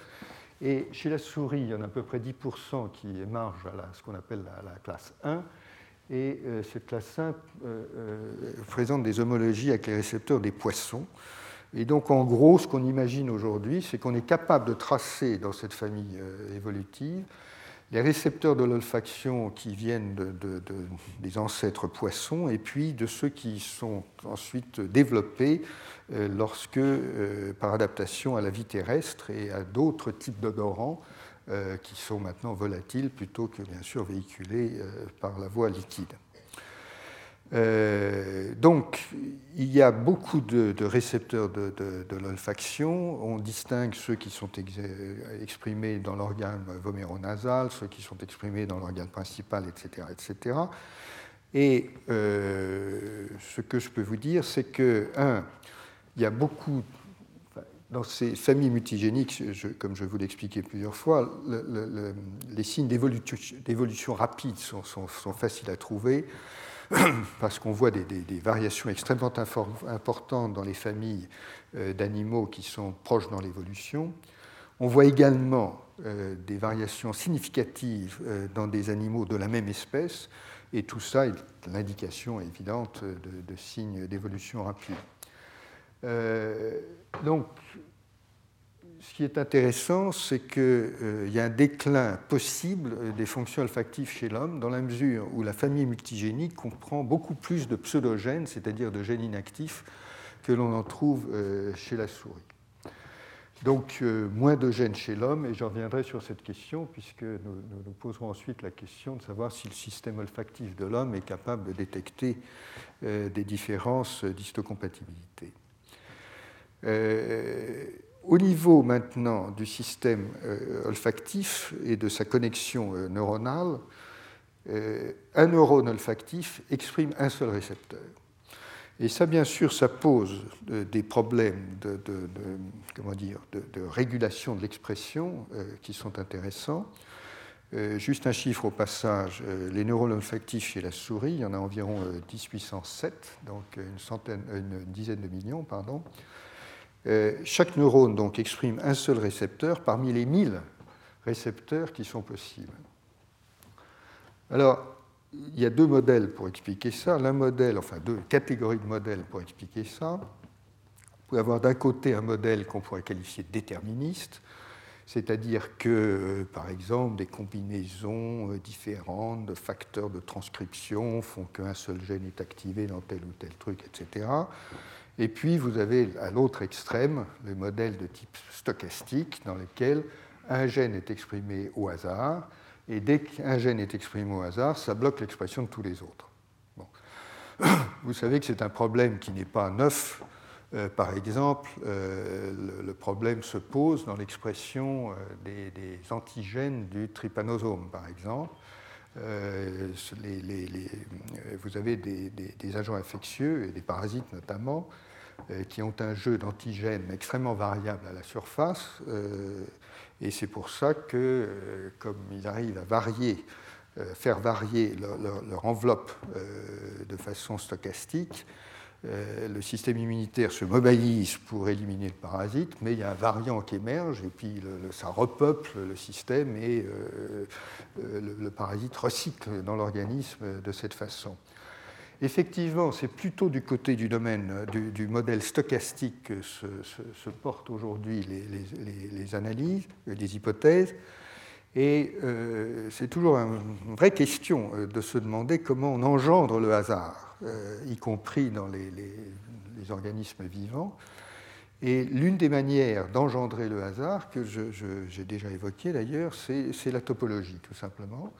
[SPEAKER 2] Et chez la souris, il y en a à peu près 10% qui émargent à ce qu'on appelle la, classe 1. Et cette classe 1 présente des homologies avec les récepteurs des poissons. Et donc, en gros, ce qu'on imagine aujourd'hui, c'est qu'on est capable de tracer dans cette famille évolutive les récepteurs de l'olfaction qui viennent des ancêtres poissons et puis de ceux qui sont ensuite développés euh, lorsque, euh, par adaptation à la vie terrestre et à d'autres types d'odorants euh, qui sont maintenant volatiles plutôt que bien sûr véhiculés par la voie liquide. Euh, donc, il y a beaucoup de, récepteurs de, l'olfaction. On distingue ceux qui sont exprimés dans l'organe voméronasal, ceux qui sont exprimés dans l'organe principal, etc. etc. Et euh, ce que je peux vous dire, c'est que, un, il y a beaucoup, dans ces familles multigéniques, comme je vous l'ai expliqué plusieurs fois, les signes d'évolution rapide sont faciles à trouver. parce qu'on voit des, variations extrêmement importantes dans les familles euh, d'animaux qui sont proches dans l'évolution. On voit également euh, des variations significatives euh, dans des animaux de la même espèce, et tout ça est l'indication évidente de, de signes d'évolution rapide. donc, ce qui est intéressant, c'est qu'il euh, y a un déclin possible euh, des fonctions olfactives chez l'homme, dans la mesure où la famille multigénique comprend beaucoup plus de pseudogènes, c'est-à-dire de gènes inactifs, que l'on en trouve euh, chez la souris. Donc moins de gènes chez l'homme, et j'en reviendrai sur cette question, puisque nous, nous, poserons ensuite la question de savoir si le système olfactif de l'homme est capable de détecter des différences d'histocompatibilité. Au niveau maintenant du système euh, olfactif et de sa connexion euh, neuronale, euh, un neurone olfactif exprime un seul récepteur. Et ça, bien sûr, ça pose des problèmes de, comment dire, de, régulation de l'expression qui sont intéressants. juste un chiffre au passage, les neurones olfactifs chez la souris, il y en a environ 10 puissance 7, donc une, centaine, une dizaine de millions, pardon. Euh, chaque neurone donc exprime un seul récepteur parmi les 1000 récepteurs qui sont possibles. Alors, il y a deux modèles pour expliquer ça. Deux catégories de modèles pour expliquer ça. Vous pouvez avoir d'un côté un modèle qu'on pourrait qualifier déterministe, c'est-à-dire que, euh, par exemple, des combinaisons euh, différentes de facteurs de transcription font qu'un seul gène est activé dans tel ou tel truc, etc. Et puis vous avez à l'autre extrême le modèle de type stochastique dans lequel un gène est exprimé au hasard, et dès qu'un gène est exprimé au hasard, ça bloque l'expression de tous les autres. Vous savez que c'est un problème qui n'est pas neuf. Euh, par exemple, euh, le, problème se pose dans l'expression euh, des, antigènes du trypanosome, par exemple. Vous avez des, agents infectieux et des parasites notamment euh, qui ont un jeu d'antigènes extrêmement variable à la surface. Euh, et c'est pour ça que, euh, comme ils arrivent à varier, faire varier leur, enveloppe de façon stochastique, le système immunitaire se mobilise pour éliminer le parasite, mais il y a un variant qui émerge et puis ça repeuple le système et le, parasite recycle dans l'organisme de cette façon. Effectivement, c'est plutôt du côté du domaine euh, du, modèle stochastique que se, portent aujourd'hui les, analyses, euh, les hypothèses. Et euh, c'est toujours une vraie question de se demander comment on engendre le hasard, y compris dans les, organismes vivants. Et l'une des manières d'engendrer le hasard, que j'ai déjà évoqué d'ailleurs, c'est la topologie, tout simplement.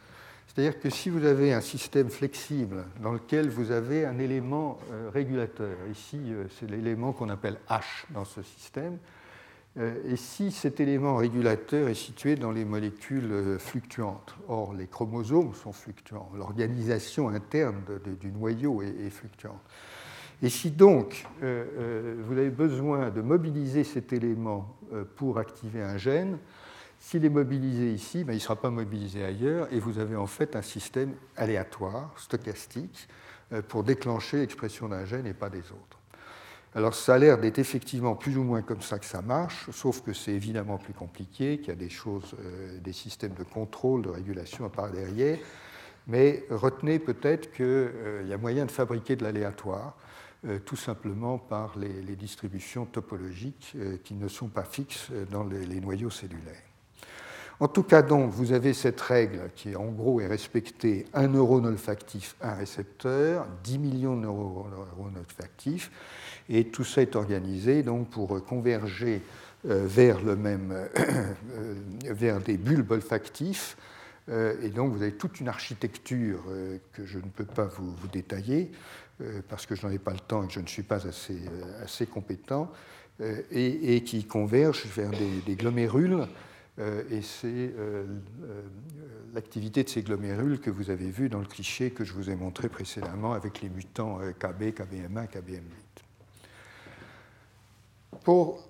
[SPEAKER 2] C'est-à-dire que si vous avez un système flexible dans lequel vous avez un élément euh, régulateur, ici euh, c'est l'élément qu'on appelle H dans ce système, euh, et si cet élément régulateur est situé dans les molécules fluctuantes, or les chromosomes sont fluctuants, l'organisation interne du noyau est, fluctuante. Et si donc vous avez besoin de mobiliser cet élément pour activer un gène, s'il est mobilisé ici, ben, il ne sera pas mobilisé ailleurs, et vous avez en fait un système aléatoire, stochastique, euh, pour déclencher l'expression d'un gène et pas des autres. Alors ça a l'air d'être effectivement plus ou moins comme ça que ça marche, sauf que c'est évidemment plus compliqué, qu'il y a des choses, euh, des systèmes de contrôle, de régulation à part derrière, mais retenez peut-être qu'il euh, y a moyen de fabriquer de l'aléatoire, tout simplement par les, distributions topologiques qui ne sont pas fixes dans les noyaux cellulaires. En tout cas, donc, vous avez cette règle qui, en gros, est respectée un neurone olfactif, un récepteur, 10 millions de neurones olfactifs, et tout ça est organisé donc, pour converger euh, vers, le même, euh, vers des bulbes olfactifs. Euh, et donc, vous avez toute une architecture que je ne peux pas vous, détailler, parce que je n'en ai pas le temps et que je ne suis pas assez, compétent, et, qui converge vers des, glomérules euh, et c'est euh, euh, l'activité de ces glomérules que vous avez vu dans le cliché que je vous ai montré précédemment avec les mutants KB, KBM1, KBM8. Pour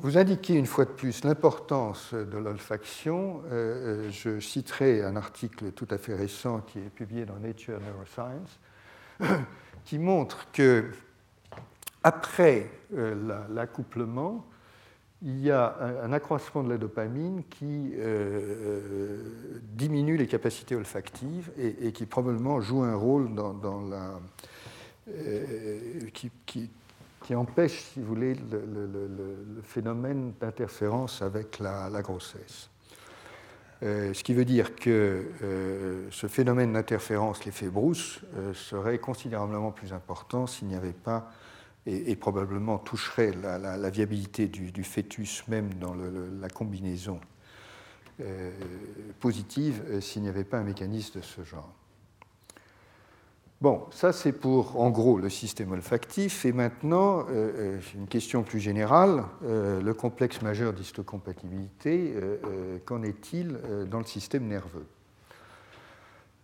[SPEAKER 2] vous indiquer une fois de plus l'importance de l'olfaction, je citerai un article tout à fait récent qui est publié dans Nature Neuroscience, qui montre que après l'accouplement, il y a un, accroissement de la dopamine qui euh, euh, diminue les capacités olfactives et, qui probablement joue un rôle dans. Euh, qui, empêche, si vous voulez, le, phénomène d'interférence avec la, grossesse. ce qui veut dire que ce phénomène d'interférence, l'effet Bruce, serait considérablement plus important s'il n'y avait pas et, probablement toucherait la, viabilité du, fœtus même dans la combinaison euh, positive euh, s'il n'y avait pas un mécanisme de ce genre. Bon, ça c'est pour en gros le système olfactif. Et maintenant, euh, une question plus générale, le complexe majeur d'histocompatibilité, qu'en est-il dans le système nerveux?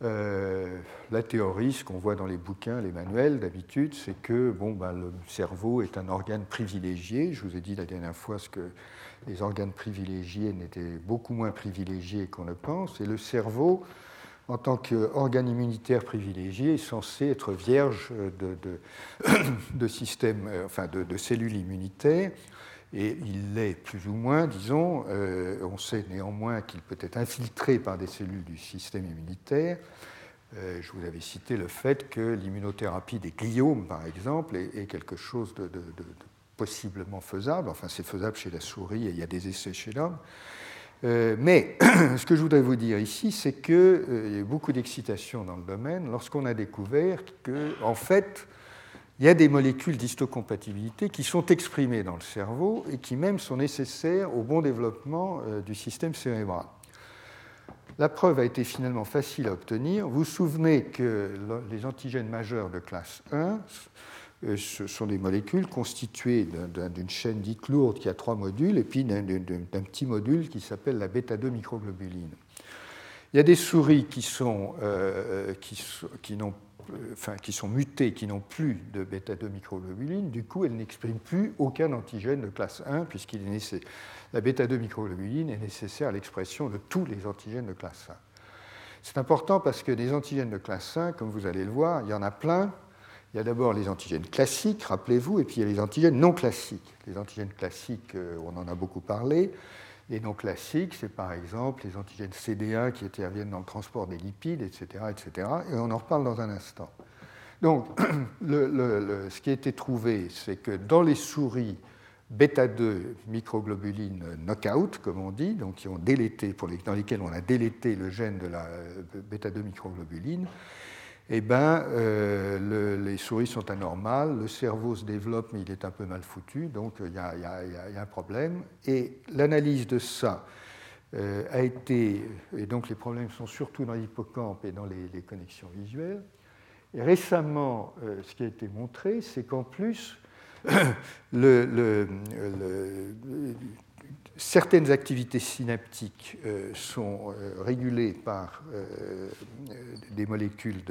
[SPEAKER 2] Euh, la théorie, ce qu'on voit dans les bouquins, les manuels d'habitude, c'est que bon, ben, le cerveau est un organe privilégié. Je vous ai dit la dernière fois ce que les organes privilégiés n'étaient beaucoup moins privilégiés qu'on ne pense. Et le cerveau, en tant qu'organe immunitaire privilégié, est censé être vierge de, système, euh, enfin de cellules immunitaires et il l'est plus ou moins, disons. Euh, on sait néanmoins qu'il peut être infiltré par des cellules du système immunitaire. Euh, je vous avais cité le fait que l'immunothérapie des gliomes, par exemple, est, quelque chose de, possiblement faisable. Enfin, c'est faisable chez la souris et il y a des essais chez l'homme. Euh, mais ce que je voudrais vous dire ici, c'est qu'il y a eu beaucoup d'excitation dans le domaine lorsqu'on a découvert que, en fait, il y a des molécules d'histocompatibilité qui sont exprimées dans le cerveau et qui même sont nécessaires au bon développement euh, du système cérébral. La preuve a été finalement facile à obtenir. Vous vous souvenez que les antigènes majeurs de classe 1 euh, sont des molécules constituées d'une chaîne dite lourde qui a trois modules et puis d'un petit module qui s'appelle la bêta-2 microglobuline. Il y a des souris qui, sont, euh, qui, sont mutées, qui n'ont plus de bêta-2 microglobuline, du coup, elles n'expriment plus aucun antigène de classe 1, puisqu'il est nécessaire. La bêta-2 microglobuline est nécessaire à l'expression de tous les antigènes de classe 1. C'est important parce que des antigènes de classe 1, comme vous allez le voir, il y en a plein. Il y a d'abord les antigènes classiques, rappelez-vous, et puis il y a les antigènes non classiques. Les antigènes classiques, euh, on en a beaucoup parlé. Les non classiques, c'est par exemple les antigènes CD1 qui interviennent dans le transport des lipides, etc. etc. et on en reparle dans un instant. Donc, ce qui a été trouvé, c'est que dans les souris bêta-2 microglobuline knockout, comme on dit, donc qui ont pour dans lesquelles on a délété le gène de la bêta-2 microglobuline, eh ben, euh, les souris sont anormales, le cerveau se développe, mais il est un peu mal foutu, donc il y, a un problème. Et l'analyse de ça euh, a été, et donc les problèmes sont surtout dans l'hippocampe et dans les, connexions visuelles. Et récemment, euh, ce qui a été montré, c'est qu'en plus, le, certaines activités synaptiques euh, sont euh, régulées par euh, des molécules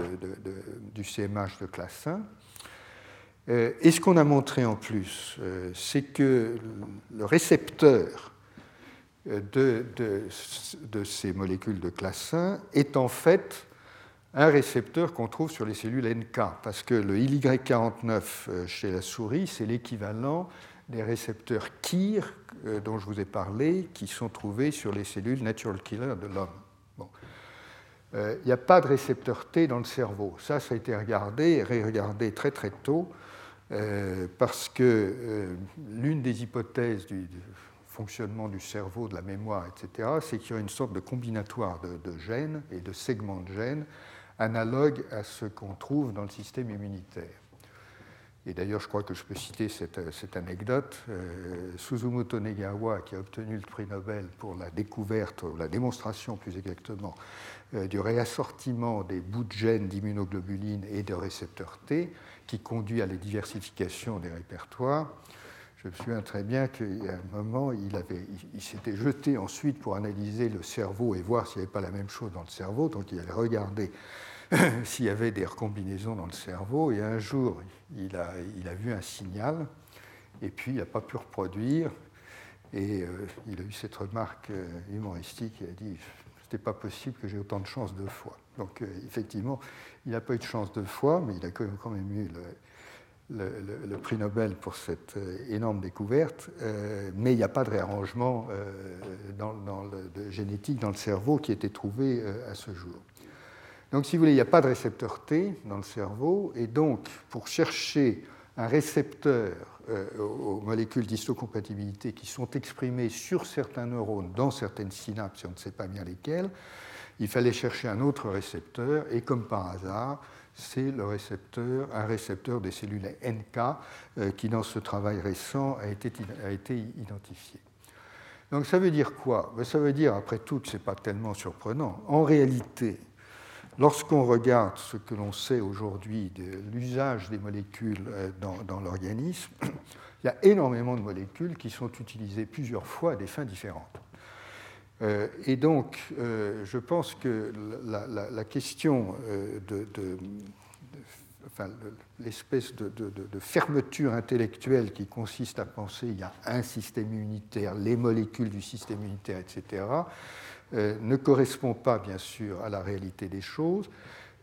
[SPEAKER 2] du CMH de classe 1. et ce qu'on a montré en plus, c'est que le récepteur de, ces molécules de classe 1 est en fait un récepteur qu'on trouve sur les cellules NK, parce que le IY49 chez la souris, c'est l'équivalent des récepteurs KIR euh, dont je vous ai parlé, qui sont trouvés sur les cellules natural killer de l'homme. Bon. Euh, il n'y a pas de récepteur T dans le cerveau. Ça, ça a été regardé ré-regardé très très tôt. parce que l'une des hypothèses du, fonctionnement du cerveau, de la mémoire, etc., c'est qu'il y a une sorte de combinatoire de, gènes et de segments de gènes analogues à ce qu'on trouve dans le système immunitaire. Et d'ailleurs, je crois que je peux citer cette, anecdote. Euh, Suzumoto Negawa, qui a obtenu le prix Nobel pour la découverte, ou la démonstration plus exactement, euh, du réassortiment des bouts de gènes d'immunoglobulines et de récepteurs T, qui conduit à la diversification des répertoires, je me souviens très bien qu'à un moment, il, il, s'était jeté ensuite pour analyser le cerveau et voir s'il n'y avait pas la même chose dans le cerveau. Donc il allait regarder s'il y avait des recombinaisons dans le cerveau. Et un jour, il a, vu un signal, et puis il n'a pas pu reproduire. Et euh, il a eu cette remarque euh, humoristique, il a dit, c'était pas possible que j'ai autant de chance deux fois. Donc euh, effectivement, il n'a pas eu de chance deux fois, mais il a quand même eu le, prix Nobel pour cette énorme découverte, mais il n'y a pas de réarrangement dans, le, génétique dans le cerveau qui a été trouvé à ce jour. Donc, si vous voulez, il n'y a pas de récepteur T dans le cerveau, et donc, pour chercher un récepteur aux molécules d'histocompatibilité qui sont exprimées sur certains neurones, dans certaines synapses, et on ne sait pas bien lesquelles, il fallait chercher un autre récepteur, et comme par hasard, c'est le récepteur, un récepteur des cellules NK euh, qui, dans ce travail récent, a été, a été identifié. Donc ça veut dire quoi? Ben, Ça veut dire, après tout, ce n'est pas tellement surprenant. En réalité, lorsqu'on regarde ce que l'on sait aujourd'hui de l'usage des molécules euh, dans, l'organisme, il y a énormément de molécules qui sont utilisées plusieurs fois à des fins différentes. Euh, et donc, euh, je pense que la, question de, l'espèce de, fermeture intellectuelle qui consiste à penser qu'il y a un système immunitaire, les molécules du système immunitaire, etc., ne correspond pas, bien sûr, à la réalité des choses.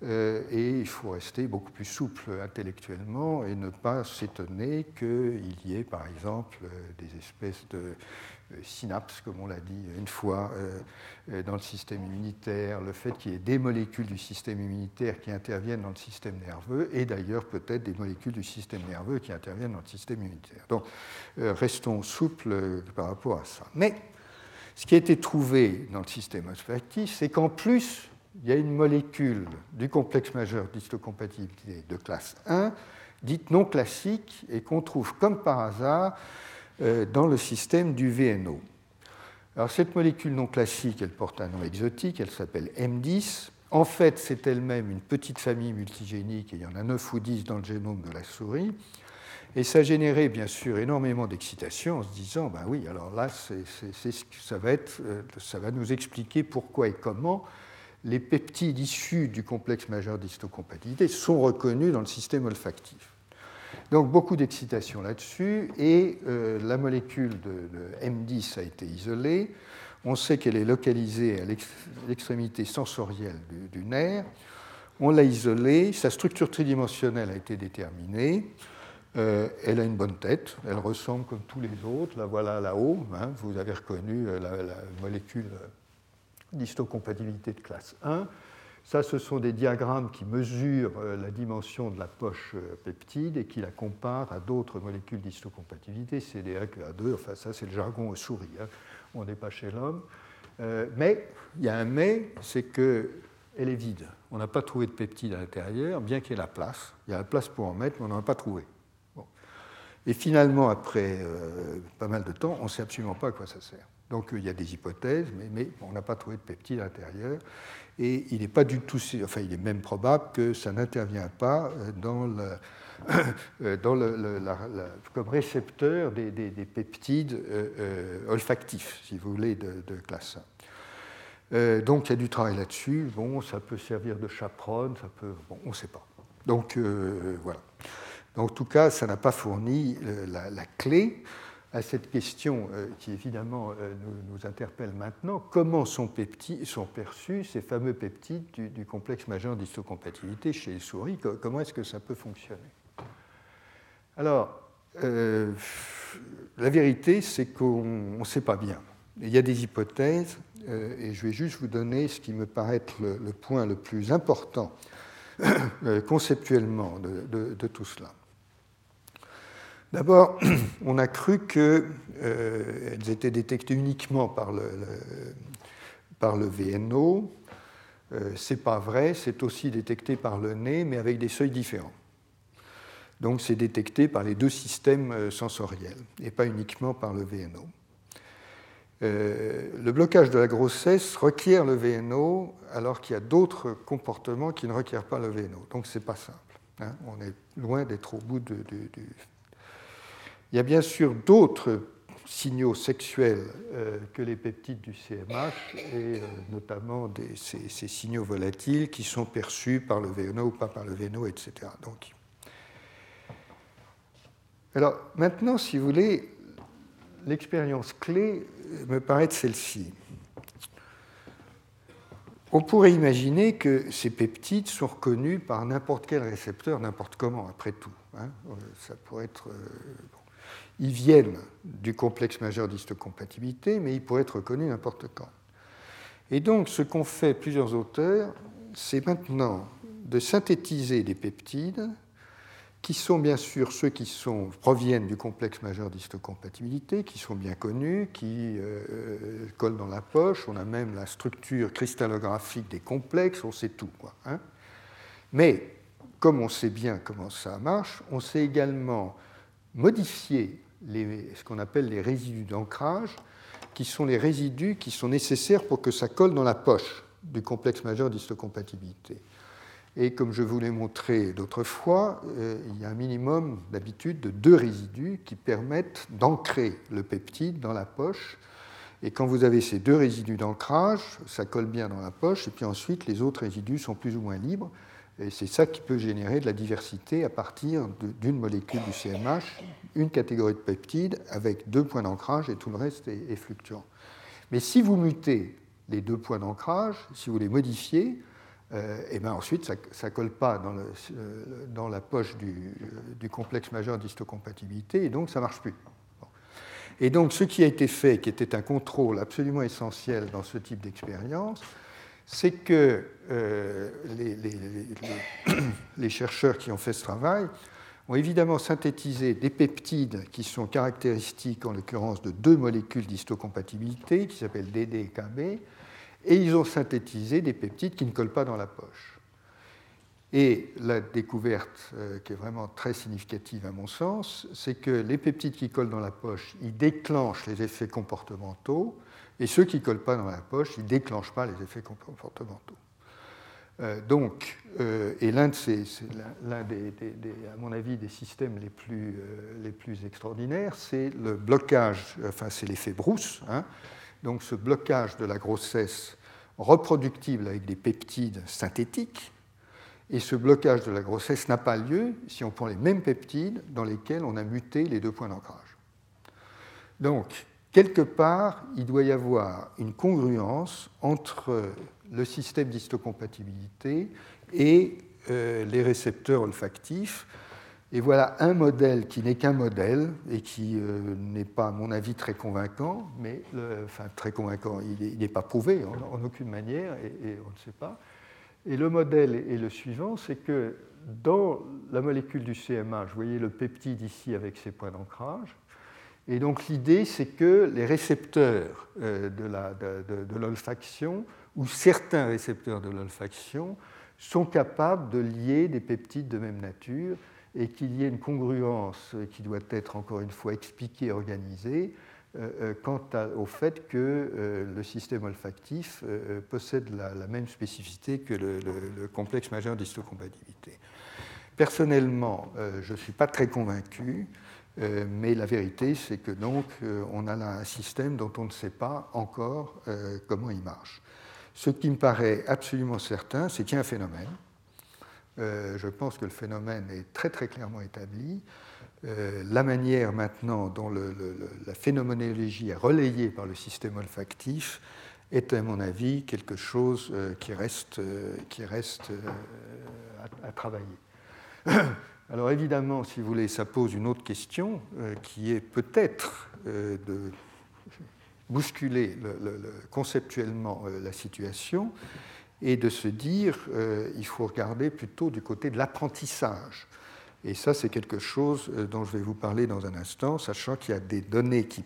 [SPEAKER 2] et il faut rester beaucoup plus souple intellectuellement et ne pas s'étonner qu'il y ait, par exemple, des espèces de euh, synapses, comme on l'a dit une fois, euh, euh, dans le système immunitaire, le fait qu'il y ait des molécules du système immunitaire qui interviennent dans le système nerveux, et d'ailleurs peut-être des molécules du système nerveux qui interviennent dans le système immunitaire. Donc restons souples par rapport à ça. Mais ce qui a été trouvé dans le système olfactif, c'est qu'en plus, il y a une molécule du complexe majeur d'histocompatibilité de classe 1, dite non classique, et qu'on trouve comme par hasard euh, dans le système du VNO. Alors cette molécule non classique, elle porte un nom exotique, elle s'appelle M10. En fait, c'est elle-même une petite famille multigénique, et il y en a 9 ou 10 dans le génome de la souris. Et ça a généré bien sûr énormément d'excitation en se disant, ben oui, alors là, ça, va être, euh, ça va nous expliquer pourquoi et comment les peptides issus du complexe majeur d'histocompatibilité sont reconnus dans le système olfactif. Donc beaucoup d'excitation là-dessus, et euh, la molécule de, M10 a été isolée. On sait qu'elle est localisée à l'extrémité sensorielle du, nerf. On l'a isolée, sa structure tridimensionnelle a été déterminée. Euh, elle a une bonne tête, elle ressemble comme tous les autres. La voilà là-haut, hein. vous avez reconnu euh, la, molécule d'histocompatibilité de classe 1. Ça, ce sont des diagrammes qui mesurent euh, la dimension de la poche peptide et qui la comparent à d'autres molécules d'histocompatibilité, CD1, A2, enfin ça c'est le jargon aux souris, hein. on n'est pas chez l'homme. Mais, il y a un mais, c'est qu'elle est vide. On n'a pas trouvé de peptide à l'intérieur, bien qu'il y ait la place. Il y a la place pour en mettre, mais on n'en a pas trouvé. Et finalement, après pas mal de temps, on ne sait absolument pas à quoi ça sert. Donc il y a des hypothèses, mais, on n'a pas trouvé de peptide à l'intérieur et il n'est pas du tout, enfin il est même probable que ça n'intervient pas euh, euh, comme récepteur des, peptides euh, olfactifs, si vous voulez, de, classe 1. donc il y a du travail là-dessus. Bon, ça peut servir de chaperonne, ça peut, bon, on ne sait pas. Donc voilà. En tout cas, ça n'a pas fourni la clé à cette question euh, qui évidemment euh, nous, interpelle maintenant, comment sont, perçus ces fameux peptides du, complexe majeur d'histocompatibilité chez les souris? Comment est-ce que ça peut fonctionner? Alors, euh, la vérité, c'est qu'on ne sait pas bien. Il y a des hypothèses, et je vais juste vous donner ce qui me paraît être le, point le plus important conceptuellement de tout cela. D'abord, on a cru qu'elles étaient détectées uniquement par le, VNO. Ce n'est pas vrai, c'est aussi détecté par le nez, mais avec des seuils différents. Donc c'est détecté par les deux systèmes sensoriels et pas uniquement par le VNO. Euh, le blocage de la grossesse requiert le VNO alors qu'il y a d'autres comportements qui ne requièrent pas le VNO. Donc ce n'est pas simple. Hein. On est loin d'être au bout de, Il y a bien sûr d'autres signaux sexuels euh, que les peptides du CMH, et euh, notamment ces, signaux volatiles qui sont perçus par le VNO ou pas par le VNO, etc. Donc, alors maintenant, si vous voulez, l'expérience clé me paraît celle-ci. On pourrait imaginer que ces peptides sont reconnus par n'importe quel récepteur, n'importe comment, après tout. Hein. Ça pourrait être, euh, Ils viennent du complexe majeur d'histocompatibilité, mais ils pourraient être reconnus n'importe quand. Et donc, ce qu'ont fait plusieurs auteurs, c'est maintenant de synthétiser des peptides qui sont bien sûr ceux qui sont, proviennent du complexe majeur d'histocompatibilité, qui sont bien connus, qui euh, collent dans la poche. On a même la structure cristallographique des complexes, on sait tout. Hein. Mais comme on sait bien comment ça marche, on sait également modifier ce qu'on appelle les résidus d'ancrage, qui sont les résidus qui sont nécessaires pour que ça colle dans la poche du complexe majeur d'histocompatibilité. Et comme je vous l'ai montré d'autres fois, euh, il y a un minimum d'habitude de deux résidus qui permettent d'ancrer le peptide dans la poche. Et quand vous avez ces deux résidus d'ancrage, ça colle bien dans la poche, et puis ensuite les autres résidus sont plus ou moins libres. Et c'est ça qui peut générer de la diversité à partir d'une molécule du CMH, une catégorie de peptides avec deux points d'ancrage et tout le reste est, fluctuant. Mais si vous mutez les deux points d'ancrage, si vous les modifiez, euh, et bien ensuite, ça ne colle pas dans, euh, la poche du, du complexe majeur d'histocompatibilité, et donc ça ne marche plus. Et donc, ce qui a été fait, qui était un contrôle absolument essentiel dans ce type d'expérience, c'est que euh, les, chercheurs qui ont fait ce travail ont évidemment synthétisé des peptides qui sont caractéristiques, en l'occurrence, de deux molécules d'histocompatibilité, qui s'appellent DD et KB, et ils ont synthétisé des peptides qui ne collent pas dans la poche. Et la découverte euh, qui est vraiment très significative à mon sens, c'est que les peptides qui collent dans la poche, ils déclenchent les effets comportementaux, et ceux qui ne collent pas dans la poche, ils ne déclenchent pas les effets comportementaux. Euh, donc, euh, et l'un des, à mon avis, des systèmes les plus, les plus extraordinaires, c'est le blocage, enfin c'est l'effet Brousse, hein, donc ce blocage de la grossesse reproductible avec des peptides synthétiques, et ce blocage de la grossesse n'a pas lieu si on prend les mêmes peptides dans lesquels on a muté les deux points d'ancrage. Donc, quelque part, il doit y avoir une congruence entre le système d'histocompatibilité et euh, les récepteurs olfactifs et voilà un modèle qui n'est qu'un modèle et qui euh, n'est pas, à mon avis, très convaincant, mais enfin très convaincant, il n'est pas prouvé en, aucune manière et, on ne sait pas. Et le modèle est, le suivant, c'est que dans la molécule du CMA, vous voyez le peptide ici avec ses points d'ancrage, et donc l'idée, c'est que les récepteurs euh, de l'olfaction, ou certains récepteurs de l'olfaction, sont capables de lier des peptides de même nature et qu'il y ait une congruence qui doit être encore une fois expliquée organisée euh, euh, quant au fait que euh, le système olfactif possède la, même spécificité que le, complexe majeur d'histocompatibilité. Personnellement, je ne suis pas très convaincu, mais la vérité, c'est que donc on a là un système dont on ne sait pas encore comment il marche. Ce qui me paraît absolument certain, c'est qu'il y a un phénomène euh, je pense que le phénomène est très très clairement établi. Euh, la manière maintenant dont la phénoménologie est relayée par le système olfactif est, à mon avis, quelque chose euh, qui reste, qui reste à, travailler. Alors évidemment, si vous voulez, ça pose une autre question qui est peut-être de bousculer conceptuellement la situation et de se dire euh, il faut regarder plutôt du côté de l'apprentissage. Et ça, c'est quelque chose dont je vais vous parler dans un instant, sachant qu'il y a des données qui...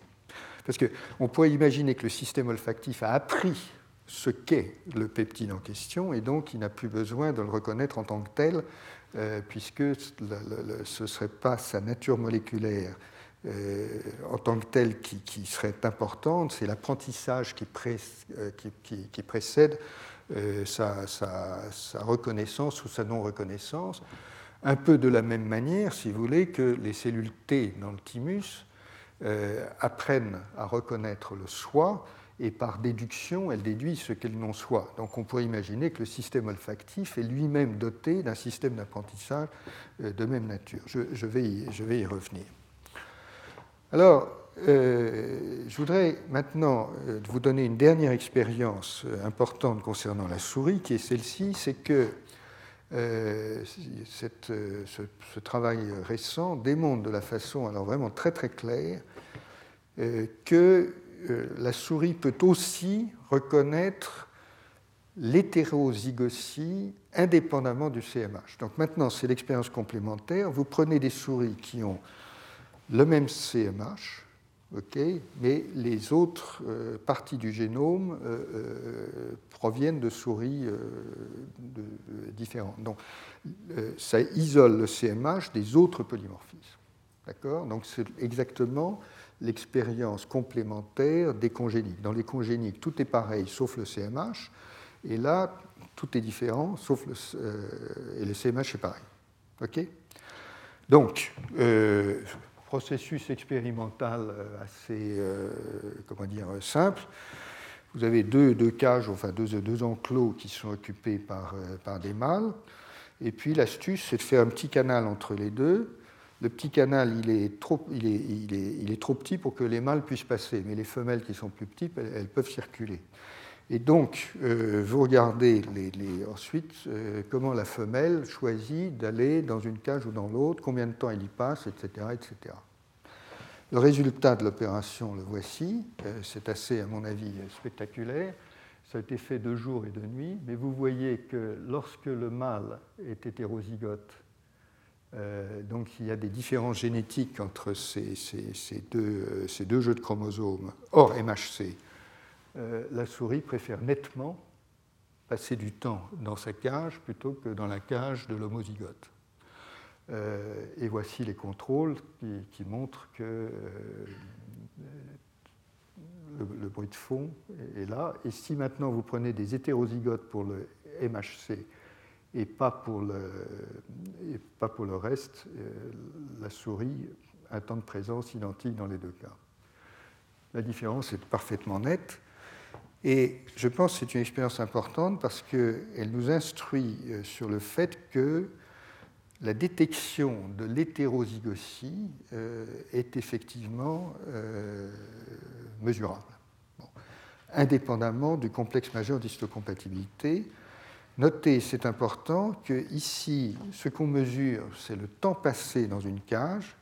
[SPEAKER 2] Parce qu'on pourrait imaginer que le système olfactif a appris ce qu'est le peptide en question, et donc il n'a plus besoin de le reconnaître en tant que tel, puisque ce ne serait pas sa nature moléculaire euh, en tant que telle qui, serait importante, c'est l'apprentissage qui, euh, précède euh, sa, reconnaissance ou sa non-reconnaissance, un peu de la même manière, si vous voulez, que les cellules T dans le thymus apprennent à reconnaître le soi et par déduction, elles déduisent ce qu'elles n'ont soit. Donc on pourrait imaginer que le système olfactif est lui-même doté d'un système d'apprentissage de même nature. je vais y revenir. Alors, euh, je voudrais maintenant euh, vous donner une dernière expérience euh, importante concernant la souris, qui est celle-ci, c'est que ce, travail récent démontre de la façon alors vraiment très très claire que la souris peut aussi reconnaître l'hétérozygosie indépendamment du CMH. Donc maintenant, c'est l'expérience complémentaire. Vous prenez des souris qui ont le même CMH, mais les autres euh, parties du génome euh, euh, proviennent de souris différentes. Donc, ça isole le CMH des autres polymorphismes. D'accord? Donc, c'est exactement l'expérience complémentaire des congéniques. Dans les congéniques, tout est pareil sauf le CMH, et là, tout est différent sauf le, et le CMH est pareil. OK? Donc, processus expérimental euh, assez euh, comment dire, simple. Vous avez deux, cages, enfin deux, deux, enclos qui sont occupés par, euh, par des mâles. Et puis l'astuce, c'est de faire un petit canal entre les deux. Le petit canal, il est, trop, il, est, il est, trop petit pour que les mâles puissent passer, mais les femelles qui sont plus petites, elles peuvent circuler. Et donc, euh, vous regardez ensuite euh, comment la femelle choisit d'aller dans une cage ou dans l'autre, combien de temps elle y passe, etc. etc. Le résultat de l'opération, le voici. Euh, c'est assez, à mon avis, spectaculaire. Ça a été fait de jour et de nuit, mais vous voyez que lorsque le mâle est hétérozygote, donc il y a des différences génétiques entre ces, deux, jeux de chromosomes hors MHC la souris préfère nettement passer du temps dans sa cage plutôt que dans la cage de l'homozygote. Euh, et voici les contrôles qui, montrent que euh, le, bruit de fond est là. Et si maintenant vous prenez des hétérozygotes pour le MHC et pas pour le, et pas pour le reste, la souris a un temps de présence identique dans les deux cas. La différence est parfaitement nette. Et je pense que c'est une expérience importante parce qu'elle nous instruit euh, sur le fait que la détection de l'hétérozygosie euh, est effectivement euh, mesurable, indépendamment du complexe majeur d'histocompatibilité. Notez, c'est important, que ici, ce qu'on mesure, c'est le temps passé dans une cage,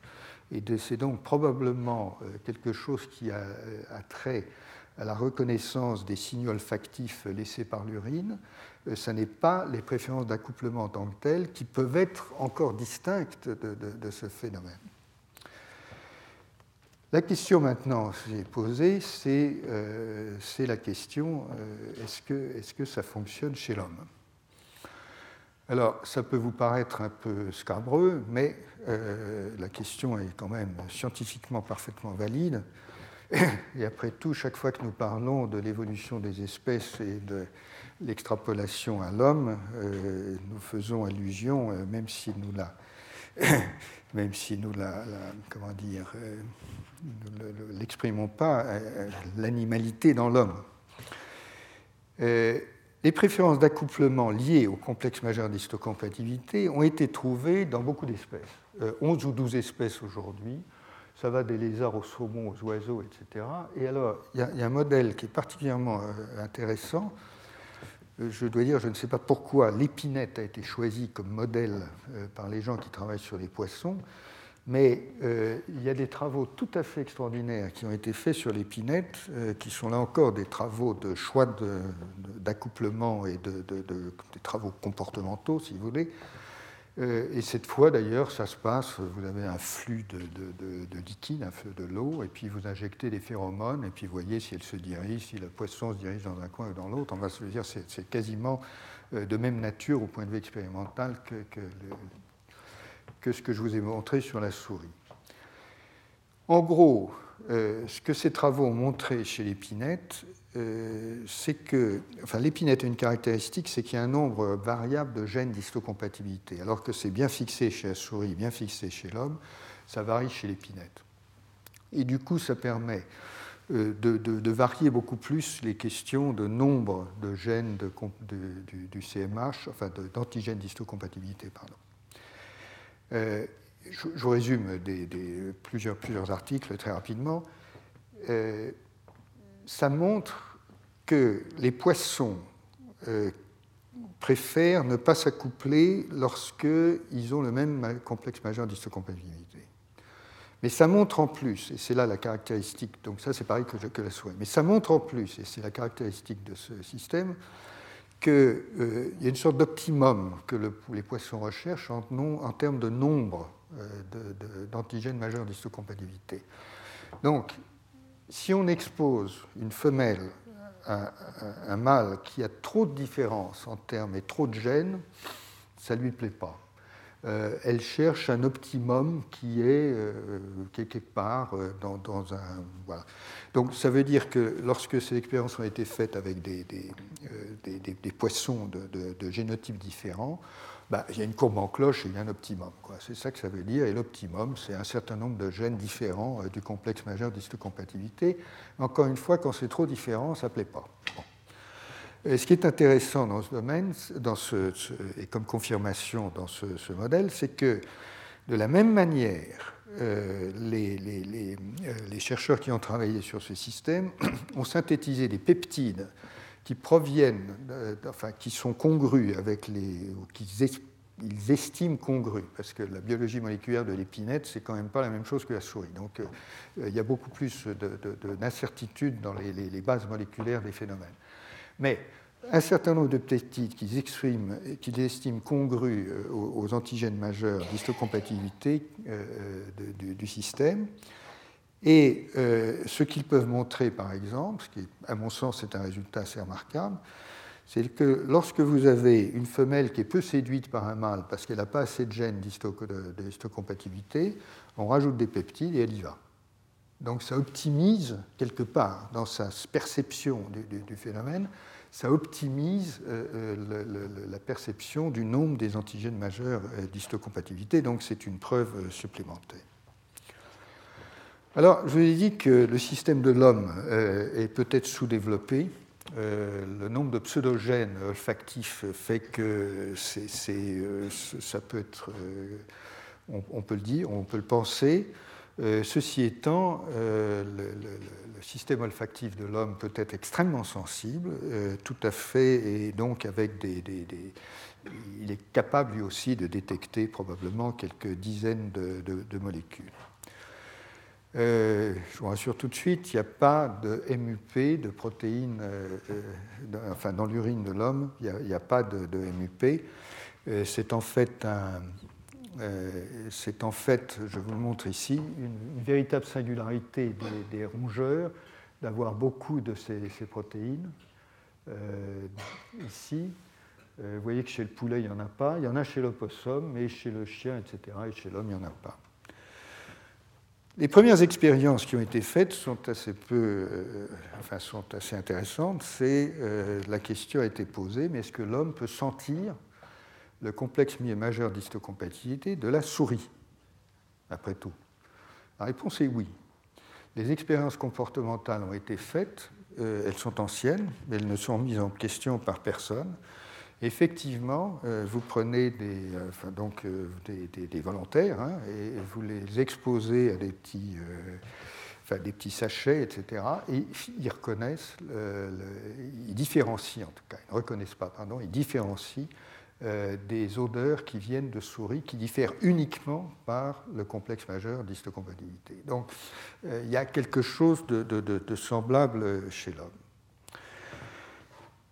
[SPEAKER 2] et c'est donc probablement quelque chose qui a, a trait à la reconnaissance des signaux olfactifs laissés par l'urine, euh, ce n'est pas les préférences d'accouplement en tant que telles qui peuvent être encore distinctes de, ce phénomène. La question maintenant posée, c'est euh, la question euh, est-ce que, est que, ça fonctionne chez l'homme? Alors, ça peut vous paraître un peu scabreux, mais la question est quand même scientifiquement parfaitement valide. Et après tout, chaque fois que nous parlons de l'évolution des espèces et de l'extrapolation à l'homme, euh, nous faisons allusion, euh, même si nous la, même si nous la, comment dire, euh, l'exprimons pas, à l'animalité dans l'homme. les préférences d'accouplement liées au complexe majeur d'histocompatibilité ont été trouvées dans beaucoup d'espèces, 11 ou 12 espèces aujourd'hui, ça va des lézards aux saumons, aux oiseaux, etc. Et alors, il y, a un modèle qui est particulièrement euh, intéressant. Euh, je dois dire, je ne sais pas pourquoi l'épinette a été choisie comme modèle euh, par les gens qui travaillent sur les poissons, mais il y a des travaux tout à fait extraordinaires qui ont été faits sur l'épinette, qui sont là encore des travaux de choix d'accouplement et de, des travaux comportementaux, si vous voulez, et cette fois, d'ailleurs, ça se passe, vous avez un flux de, de, liquide, un flux de l'eau, et puis vous injectez des phéromones, et puis vous voyez si elle se dirige, si le poisson se dirige dans un coin ou dans l'autre. On va se dire c'est quasiment de même nature au point de vue expérimental que, ce que je vous ai montré sur la souris. En gros, ce que ces travaux ont montré chez l'épinette, euh, c'est que, enfin, l'épinette a une caractéristique, c'est qu'il y a un nombre variable de gènes d'histocompatibilité. Alors que c'est bien fixé chez la souris, bien fixé chez l'homme, ça varie chez l'épinette. Et du coup, ça permet euh, de, varier beaucoup plus les questions de nombre de gènes du, CMH, enfin d'antigènes d'histocompatibilité. Pardon. Euh, je, résume plusieurs, articles très rapidement ça montre que les poissons euh, préfèrent ne pas s'accoupler lorsqu'ils ont le même complexe majeur d'histocompatibilité. Mais ça montre en plus, et c'est là la caractéristique, donc ça c'est pareil que, la souhait, mais ça montre en plus, et c'est la caractéristique de ce système, qu'il euh, y a une sorte d'optimum que les poissons recherchent en, en, termes de nombre euh, d'antigènes majeurs d'histocompatibilité. Donc, si on expose une femelle à un mâle qui a trop de différences en termes et trop de gènes, ça ne lui plaît pas. Euh, elle cherche un optimum qui est, euh, quelque part euh, dans, un. Voilà. Donc ça veut dire que lorsque ces expériences ont été faites avec des, des, poissons de, de, génotypes différents, bah, il y a une courbe en cloche et il y a un optimum. C'est ça que ça veut dire. Et l'optimum, c'est un certain nombre de gènes différents euh, du complexe majeur d'histocompatibilité. Encore une fois, quand c'est trop différent, ça ne plaît pas. ce qui est intéressant dans ce domaine, et comme confirmation dans ce, modèle, c'est que de la même manière, euh, les, les, euh, les, chercheurs qui ont travaillé sur ce système ont synthétisé des peptides qui proviennent, enfin, qui sont congrus avec les, ou qu'ils ils estiment congrus, parce que la biologie moléculaire de l'épinette, c'est quand même pas la même chose que la souris. Donc euh, il y a beaucoup plus d'incertitudes dans les, bases moléculaires des phénomènes. Mais un certain nombre de peptides qu'ils qu'ils estiment congrus euh, aux, antigènes majeurs d'histocompatibilité euh, du système, et euh, ce qu'ils peuvent montrer, par exemple, ce qui, à mon sens, est un résultat assez remarquable, c'est que lorsque vous avez une femelle qui est peu séduite par un mâle parce qu'elle n'a pas assez de gènes d'histocompatibilité, on rajoute des peptides et elle y va. Donc ça optimise quelque part dans sa perception du, phénomène, ça optimise euh, euh, la perception du nombre des antigènes majeurs d'histocompatibilité, donc c'est une preuve supplémentaire. Alors, je vous ai dit que le système de l'homme euh, est peut-être sous-développé. Euh, le nombre de pseudogènes olfactifs fait que c'est, euh, ça peut être, on, peut le dire, on peut le penser. ceci étant, le, système olfactif de l'homme peut être extrêmement sensible, tout à fait, et donc avec des, il est capable lui aussi de détecter probablement quelques dizaines de molécules. Euh, je vous rassure tout de suite, il n'y a pas de MUP, de protéines, euh, euh, enfin dans l'urine de l'homme, il n'y a, pas de, MUP. c'est en fait un, c'est en fait, je vous le montre ici, une, véritable singularité des, rongeurs d'avoir beaucoup de ces, ces protéines. ici, vous voyez que chez le poulet, il n'y en a pas. Il y en a chez l'opossum, mais chez le chien, etc., et chez l'homme, il n'y en a pas. Les premières expériences qui ont été faites sont assez peu, euh, enfin sont assez intéressantes. Euh, la question a été posée, mais est-ce que l'homme peut sentir le complexe majeur d'histocompatibilité de la souris Après tout, la réponse est oui. Les expériences comportementales ont été faites, euh, elles sont anciennes, mais elles ne sont mises en question par personne. Effectivement, euh, vous prenez des, euh, donc, euh, des, volontaires hein, et vous les exposez à des petits, enfin, des petits sachets, etc. Et ils reconnaissent, ils différencient en tout cas, ils ne reconnaissent pas, pardon, ils différencient des odeurs qui viennent de souris qui diffèrent uniquement par le complexe majeur d'histocompatibilité. Donc il y a quelque chose de semblable chez l'homme.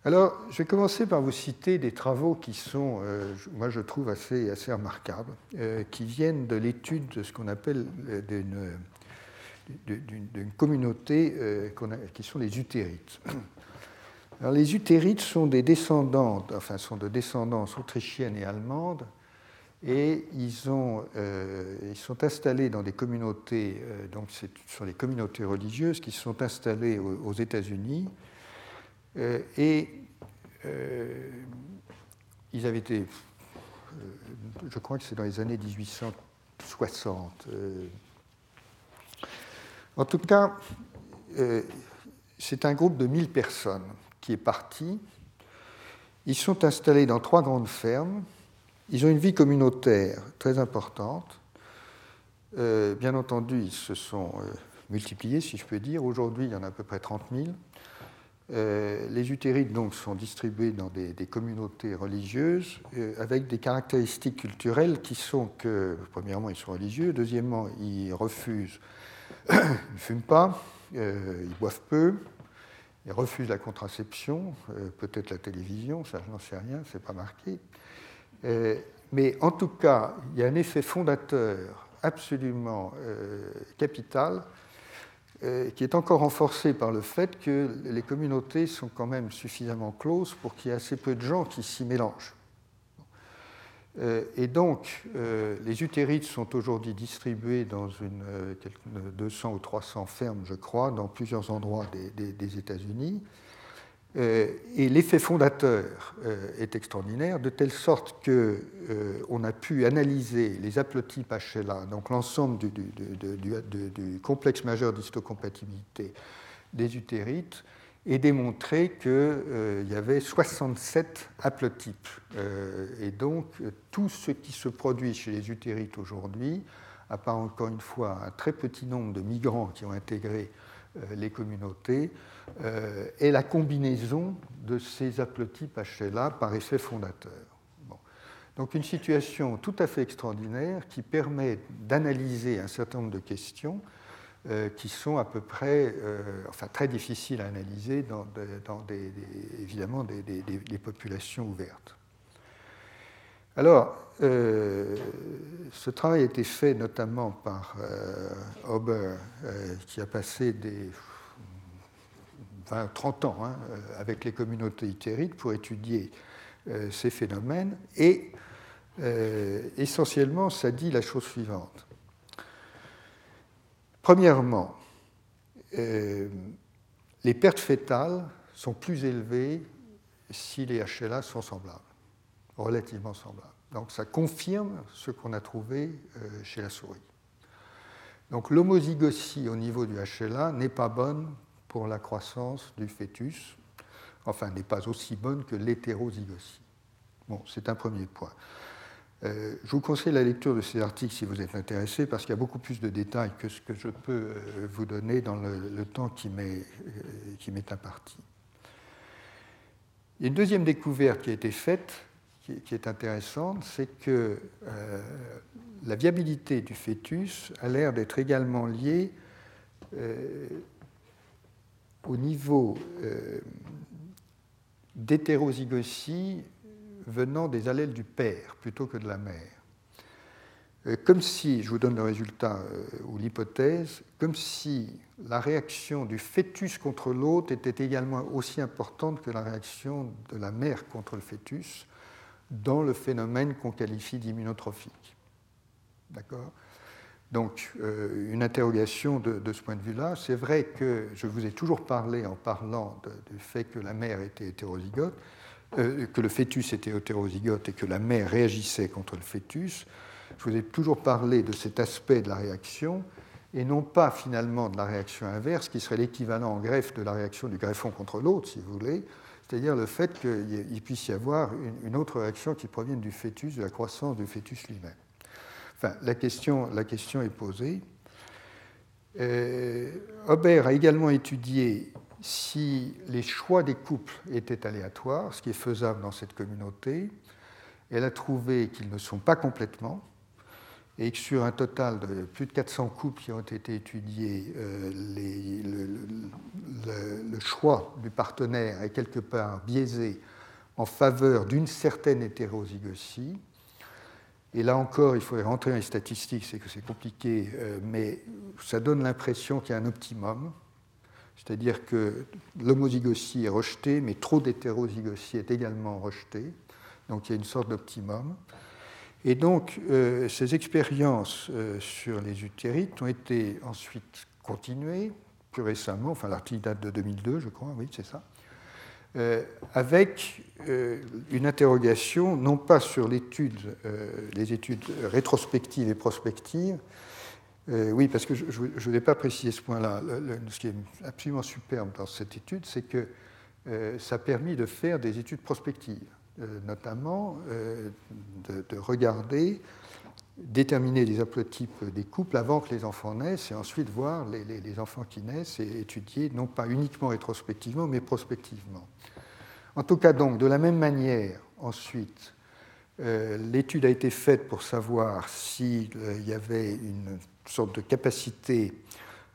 [SPEAKER 2] Alors, je vais commencer par vous citer des travaux qui sont, euh, moi je trouve assez, assez remarquables, euh, qui viennent de l'étude de ce qu'on appelle d'une communauté qui sont les utérites. Alors, les utérites sont des descendantes, enfin sont de descendance autrichienne et allemande, et ils, ont, ils sont installés dans des communautés, donc ce sont les communautés religieuses qui sont installées aux États-Unis euh, et euh, ils avaient été, euh, je crois que c'est dans les années 1860. En tout cas, c'est un groupe de 1000 personnes qui est parti. Ils sont installés dans trois grandes fermes. Ils ont une vie communautaire très importante. bien entendu, ils se sont multipliés, si je peux dire. Aujourd'hui, il y en a à peu près 30 000. Euh, les utérites donc, sont distribués dans des, communautés religieuses euh, avec des caractéristiques culturelles qui sont que, premièrement, ils sont religieux, deuxièmement, ils refusent, ils ne fument pas, euh, ils boivent peu, ils refusent la contraception, peut-être la télévision, ça je n'en sais rien, c'est pas marqué. mais en tout cas, il y a un effet fondateur absolument capital qui est encore renforcé par le fait que les communautés sont quand même suffisamment closes pour qu'il y ait assez peu de gens qui s'y mélangent. Euh, et donc, euh, les utérites sont aujourd'hui distribués dans une, 200 ou 300 fermes, je crois, dans plusieurs endroits des États-Unis. Euh, et l'effet fondateur euh, est extraordinaire, de telle sorte qu'on euh, a pu analyser les haplotypes HLA, donc l'ensemble du, du, complexe majeur d'histocompatibilité des utérites, et démontrer qu'il y avait 67 haplotypes. et donc, tout ce qui se produit chez les utérites aujourd'hui, à part encore une fois un très petit nombre de migrants qui ont intégré les communautés, euh, est la combinaison de ces haplotypes HLA par effet fondateur. Donc une situation tout à fait extraordinaire qui permet d'analyser un certain nombre de questions euh, qui sont à peu près, euh, enfin très difficiles à analyser dans, évidemment des, populations ouvertes. Alors, ce travail a été fait notamment par Ober, qui a passé des 20, 30 ans hein, euh, avec les communautés itérites pour étudier euh, ces phénomènes. Et euh, essentiellement, ça dit la chose suivante. Premièrement, les pertes fétales sont plus élevées si les HLA sont semblables, relativement semblables. Donc ça confirme ce qu'on a trouvé chez la souris. Donc l'homozygosie au niveau du HLA n'est pas bonne pour la croissance du fœtus, enfin n'est pas aussi bonne que l'hétérozygosie. Bon, c'est un premier point. Euh, je vous conseille la lecture de ces articles si vous êtes intéressé, parce qu'il y a beaucoup plus de détails que ce que je peux euh, vous donner dans le, temps qui m'est euh, imparti. Une deuxième découverte qui a été faite, qui, est intéressante, c'est que la viabilité du fœtus a l'air d'être également liée au niveau euh, venant des allèles du père plutôt que de la mère. Euh, comme si, je vous donne le résultat euh, ou l'hypothèse, comme si la réaction du fœtus contre l'autre était également aussi importante que la réaction de la mère contre le fœtus dans le phénomène qu'on qualifie d'immunotrophique. D'accord? Donc, euh, une interrogation de, ce point de vue-là. C'est vrai que je vous ai toujours parlé en parlant du fait que la mère était hétérozygote, euh, que le fœtus était hétérozygote et que la mère réagissait contre le fœtus. Je vous ai toujours parlé de cet aspect de la réaction et non pas finalement de la réaction inverse, qui serait l'équivalent en greffe de la réaction du greffon contre l'autre, si vous voulez, c'est-à-dire le fait qu'il puisse y avoir une, autre réaction qui provienne du fœtus, de la croissance du fœtus lui-même la, question, est posée. Euh, Aubert a également étudié si les choix des couples étaient aléatoires, ce qui est faisable dans cette communauté. Elle a trouvé qu'ils ne sont pas complètement, et que sur un total de plus de 400 couples qui ont été étudiés, euh, le, choix du partenaire est quelque part biaisé en faveur d'une certaine hétérozygosie. Et là encore, il faudrait rentrer dans les statistiques, c'est que c'est compliqué, euh, mais ça donne l'impression qu'il y a un optimum, c'est-à-dire que l'homozygosie est rejetée, mais trop d'hétérozygosie est également rejetée, donc il y a une sorte d'optimum. Et donc, euh, ces expériences euh, sur les utérites ont été ensuite continuées, plus récemment, enfin l'article date de 2002, je crois, oui, c'est ça, avec une interrogation non pas sur l'étude, les études rétrospectives et prospectives, oui, parce que je ne voulais pas préciser ce point-là. Ce qui est absolument superbe dans cette étude, c'est que ça a permis de faire des études prospectives. Euh, notamment euh, de, regarder, déterminer les haplotypes des couples avant que les enfants naissent et ensuite voir les, enfants qui naissent et étudier non pas uniquement rétrospectivement mais prospectivement. En tout cas donc, de la même manière, ensuite, euh, l'étude a été faite pour savoir s'il y avait une sorte de capacité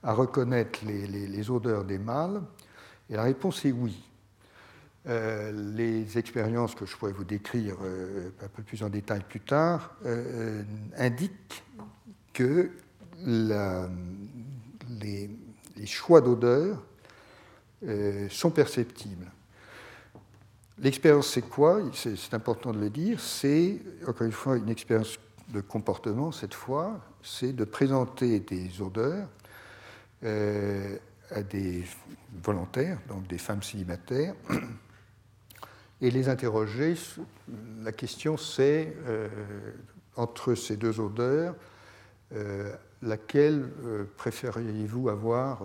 [SPEAKER 2] à reconnaître les odeurs des mâles, et la réponse est oui. Euh, les expériences que je pourrais vous décrire euh, un peu plus en détail plus tard euh, indiquent que les, choix d'odeur sont perceptibles. L'expérience, c'est quoi? C'est important de le dire. C'est, encore une fois, une expérience de comportement, cette fois. C'est de présenter des odeurs à des volontaires, donc des femmes célibataires, et les interroger. La question c'est, euh, entre ces deux odeurs, euh, laquelle euh, préfériez-vous avoir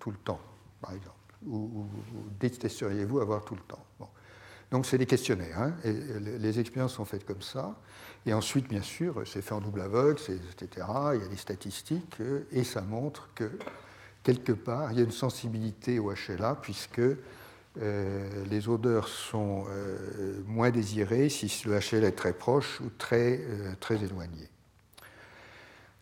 [SPEAKER 2] tout le temps, par exemple Ou, détesteriez-vous avoir tout le temps? Donc c'est des questionnaires, hein, les expériences sont faites comme ça. Et ensuite, bien sûr, c'est fait en double aveugle, etc. Il y a des statistiques, et ça montre que, quelque part, il y a une sensibilité au HLA, puisque euh, les odeurs sont euh, moins désirées si le HL est très proche ou très, euh, très éloigné.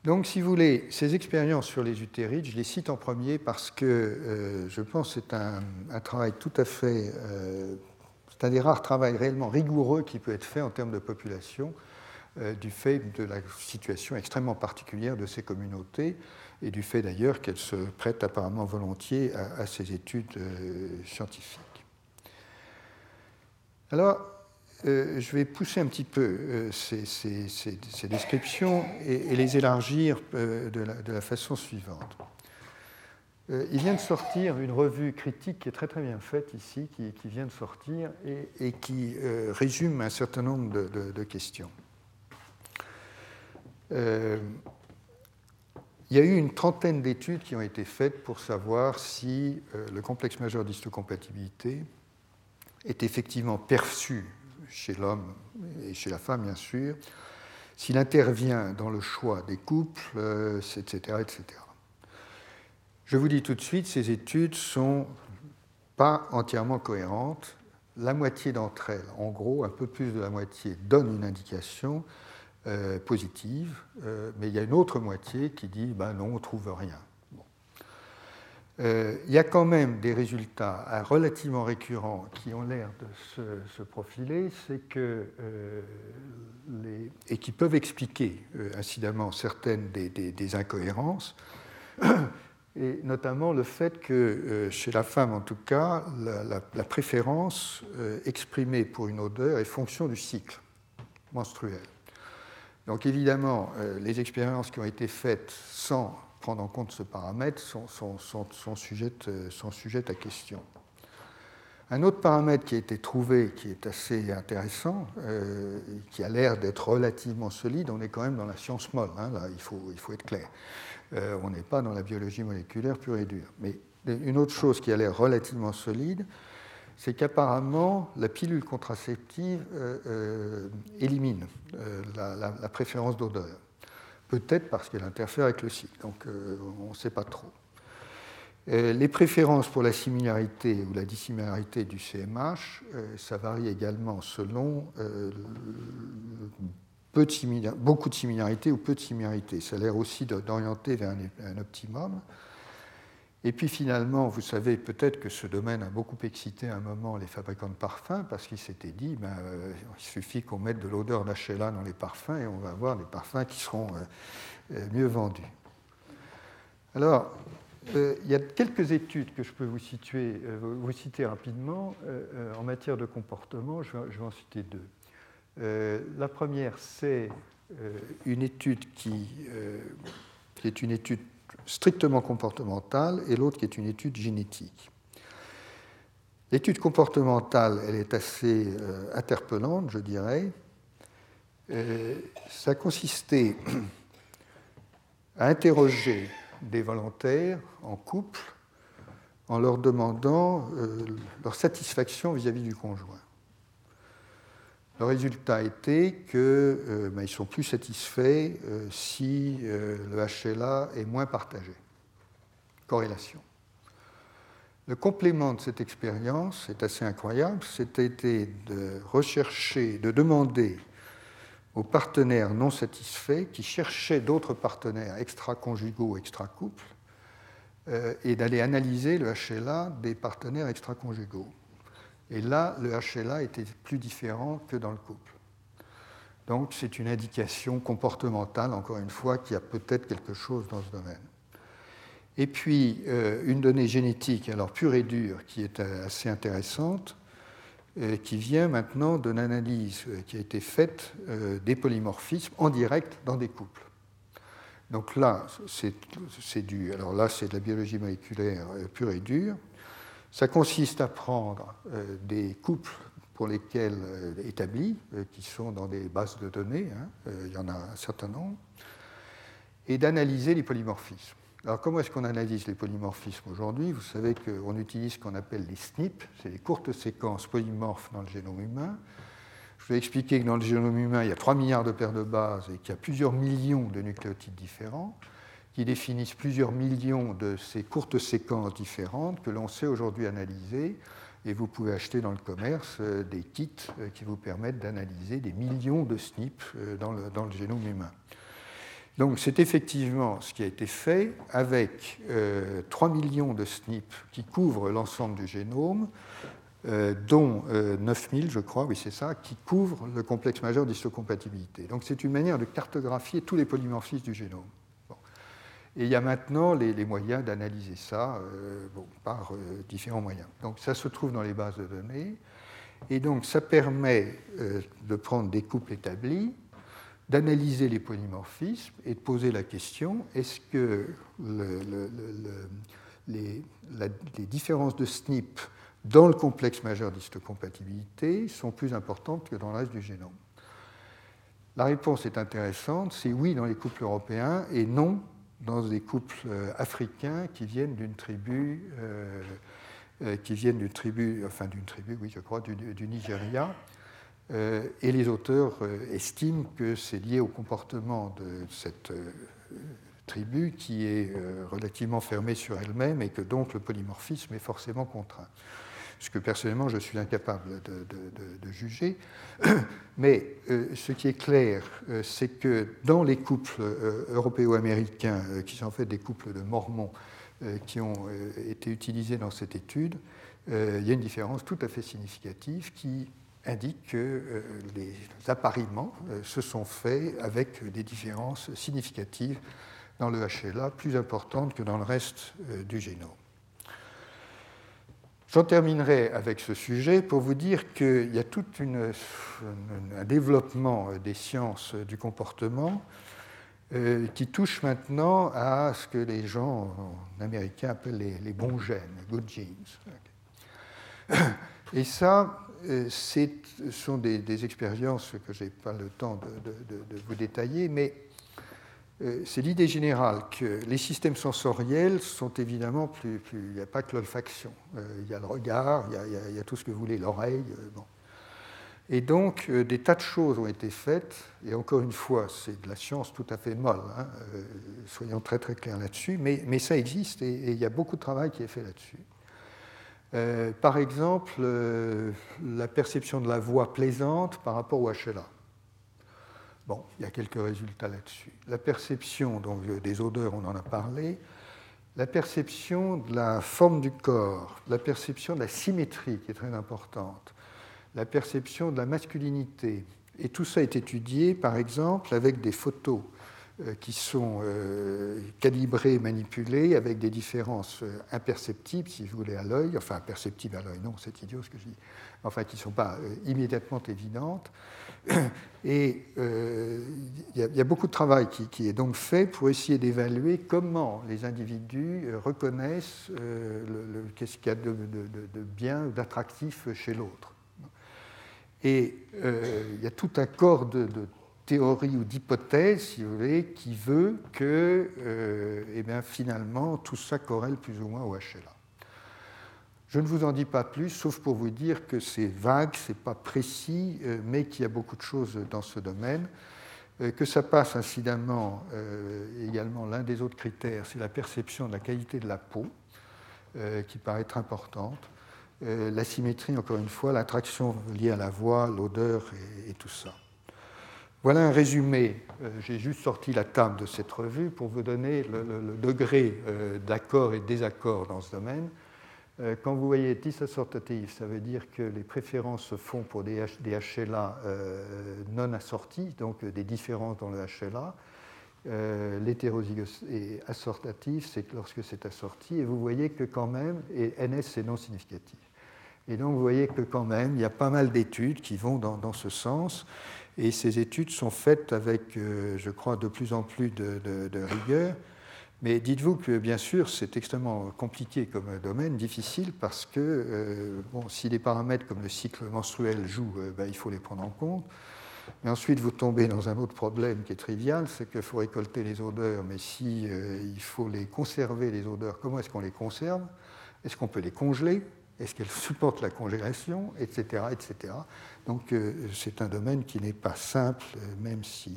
[SPEAKER 2] Donc, si vous voulez, ces expériences sur les utérides, je les cite en premier parce que je pense que c'est un, travail tout à fait. c'est un des rares travaux réellement rigoureux qui peut être fait en termes de population, du fait de la situation extrêmement particulière de ces communautés et du fait d'ailleurs qu'elles se prêtent apparemment volontiers à ces études scientifiques. Alors, euh, je vais pousser un petit peu euh, ces, descriptions et, les élargir euh, de, la, façon suivante. il vient de sortir une revue critique qui est très très bien faite ici, qui, vient de sortir et, qui résume un certain nombre de, questions. Il y a eu une trentaine d'études qui ont été faites pour savoir si le complexe majeur d'histocompatibilité est effectivement perçu chez l'homme et chez la femme, bien sûr, s'il intervient dans le choix des couples, etc., euh, etc. Je vous dis tout de suite, ces études ne sont pas entièrement cohérentes. La moitié d'entre elles, en gros, un peu plus de la moitié, donnent une indication euh, positive, euh, mais il y a une autre moitié qui dit ben non, on ne trouve rien. Euh, il y a quand même des résultats relativement récurrents qui ont l'air de se, profiler, c'est que et qui peuvent expliquer incidemment certaines des, incohérences, et notamment le fait que chez la femme en tout cas, la, préférence exprimée pour une odeur est fonction du cycle menstruel. Donc évidemment, les expériences qui ont été faites sans prendre en compte ce paramètre sont, sont, sujettes, à question. Un autre paramètre qui a été trouvé, qui est assez intéressant, euh, qui a l'air d'être relativement solide, on est quand même dans la science molle, hein, là, il faut, être clair. Euh, on n'est pas dans la biologie moléculaire pure et dure. Mais une autre chose qui a l'air relativement solide, c'est qu'apparemment la pilule contraceptive euh, élimine la préférence d'odeur peut-être parce qu'elle interfère avec le cycle, donc euh, on ne sait pas trop. Euh, les préférences pour la similarité ou la dissimilarité du CMH, euh, ça varie également selon beaucoup de similarités ou peu de similarités. Ça a l'air aussi d'orienter vers un, optimum. Et puis finalement, vous savez peut-être que ce domaine a beaucoup excité à un moment les fabricants de parfums parce qu'ils s'étaient dit ben, euh, il suffit qu'on mette de l'odeur d'HLA dans les parfums et on va avoir des parfums qui seront euh, euh, mieux vendus. Alors, il y a quelques études que je peux vous, situer, vous citer rapidement en matière de comportement. Je vais, en citer deux. la première, c'est une étude qui, qui est une étude strictement comportementale et l'autre qui est une étude génétique. L'étude comportementale, elle est assez euh, interpellante, je dirais. Euh, ça consistait à interroger des volontaires en couple en leur demandant euh, leur satisfaction vis-à-vis -vis du conjoint. Le résultat était qu'ils euh, ben, sont plus satisfaits euh, si euh, le HLA est moins partagé. Corrélation. Le complément de cette expérience est assez incroyable, c'était de rechercher, de demander aux partenaires non satisfaits qui cherchaient d'autres partenaires extra-conjugaux, extra-couples, et d'aller analyser le HLA des partenaires extra-conjugaux. Et là, le HLA était plus différent que dans le couple. Donc c'est une indication comportementale, encore une fois, qui a peut-être quelque chose dans ce domaine. Et puis, euh, une donnée génétique, alors pure et dure, qui est euh, assez intéressante, euh, qui vient maintenant d'une analyse qui a été faite des polymorphismes en direct dans des couples. Donc là, c'est du, alors là, c'est de la biologie moléculaire pure et dure. Ça consiste à prendre euh, des couples pour lesquels euh, établis, euh, qui sont dans des bases de données, hein, il y en a un certain nombre, et d'analyser les polymorphismes. Alors comment est-ce qu'on analyse les polymorphismes aujourd'hui? Vous savez qu'on utilise ce qu'on appelle les SNP, c'est les courtes séquences polymorphes dans le génome humain. Je vous ai expliqué que dans le génome humain, il y a 3 milliards de paires de bases et qu'il y a plusieurs millions de nucléotides différents qui définissent plusieurs millions de ces courtes séquences différentes que l'on sait aujourd'hui analyser. Et vous pouvez acheter dans le commerce euh, des kits euh, qui vous permettent d'analyser des millions de SNP euh, dans le, génome humain. Donc c'est effectivement ce qui a été fait avec 3 millions de SNP qui couvrent l'ensemble du génome, dont 9000, je crois, oui c'est ça, qui couvrent le complexe majeur d'histocompatibilité. Donc c'est une manière de cartographier tous les polymorphismes du génome. Et il y a maintenant les, moyens d'analyser ça euh, par euh, différents moyens. Donc ça se trouve dans les bases de données. Et donc ça permet euh, de prendre des couples établis, d'analyser les polymorphismes et de poser la question est-ce que les, les, différences de SNP dans le complexe majeur d'histocompatibilité sont plus importantes que dans le reste du génome? La réponse est intéressante c'est oui dans les couples européens et non dans des couples euh, africains qui viennent d'une tribu, euh, euh, qui viennent d'une tribu, enfin d'une tribu, oui, je crois, du, Nigeria. et les auteurs estiment que c'est lié au comportement de cette tribu qui est relativement fermée sur elle-même et que donc le polymorphisme est forcément contraint ce que personnellement je suis incapable de, juger. Mais euh, ce qui est clair, euh, c'est que dans les couples euh, européo-américains, qui sont en fait des couples de mormons qui ont été utilisés dans cette étude, il y a une différence tout à fait significative qui indique que les appariements se sont faits avec des différences significatives dans le HLA, plus importantes que dans le reste du génome. J'en terminerai avec ce sujet pour vous dire qu'il y a tout un développement des sciences du comportement euh, qui touche maintenant à ce que les gens en américain appellent les, bons gènes, les good genes. Et ça, euh, ce sont des, expériences que je n'ai pas le temps de, vous détailler, mais euh, c'est l'idée générale que les systèmes sensoriels sont évidemment plus. il n'y a pas que l'olfaction. Euh, il y a le regard, il y a, tout ce que vous voulez, l'oreille. Euh. Et donc, des tas de choses ont été faites, et encore une fois, c'est de la science tout à fait molle, hein, soyons très très clairs là-dessus, mais, ça existe et, il y a beaucoup de travail qui est fait là-dessus. par exemple, la perception de la voix plaisante par rapport au HLA. Bon, il y a quelques résultats là-dessus. La perception des odeurs, on en a parlé. La perception de la forme du corps, la perception de la symétrie qui est très importante, la perception de la masculinité. Et tout ça est étudié, par exemple, avec des photos qui sont euh, calibrées, manipulées, avec des différences euh, imperceptibles, si vous voulez, à l'œil, enfin imperceptibles à l'œil, non, c'est idiot ce que je dis, enfin qui ne sont pas immédiatement évidentes. Et il y, a beaucoup de travail qui, est donc fait pour essayer d'évaluer comment les individus reconnaissent qu'est-ce qu'il y a de, bien ou d'attractif chez l'autre. Et il y a tout un corps de, théorie ou d'hypothèse, si vous voulez, qui veut que euh, eh bien, finalement tout ça corrèle plus ou moins au HLA. Je ne vous en dis pas plus, sauf pour vous dire que c'est vague, c'est pas précis, euh, mais qu'il y a beaucoup de choses dans ce domaine. Euh, que ça passe incidemment également, l'un des autres critères, c'est la perception de la qualité de la peau, qui paraît être importante. la symétrie, encore une fois, l'attraction liée à la voix, l'odeur et tout ça. Voilà un résumé. Euh, j'ai juste sorti la table de cette revue pour vous donner le, degré euh, d'accord et désaccord dans ce domaine. Euh, quand vous voyez disassortatif, ça veut dire que les préférences se font pour des, HLA non assortis, donc des différences dans le HLA. Est assortatif, c'est lorsque c'est assorti, et vous voyez que quand même, et NS c'est non significatif. Et donc vous voyez que quand même, il y a pas mal d'études qui vont dans ce sens. Et ces études sont faites avec, euh, je crois, de plus en plus de, rigueur. Mais dites-vous que, bien sûr, c'est extrêmement compliqué comme domaine, difficile, parce que euh, bon, si des paramètres comme le cycle menstruel jouent, euh, ben, il faut les prendre en compte. Mais ensuite, vous tombez dans un autre problème qui est trivial, c'est qu'il faut récolter les odeurs, mais si il faut les conserver, les odeurs, comment est-ce qu'on les conserve? Est-ce qu'on peut les congeler? Est-ce qu'elles supportent la congélation? Etc. etc. Donc euh, c'est un domaine qui n'est pas simple, euh, même si...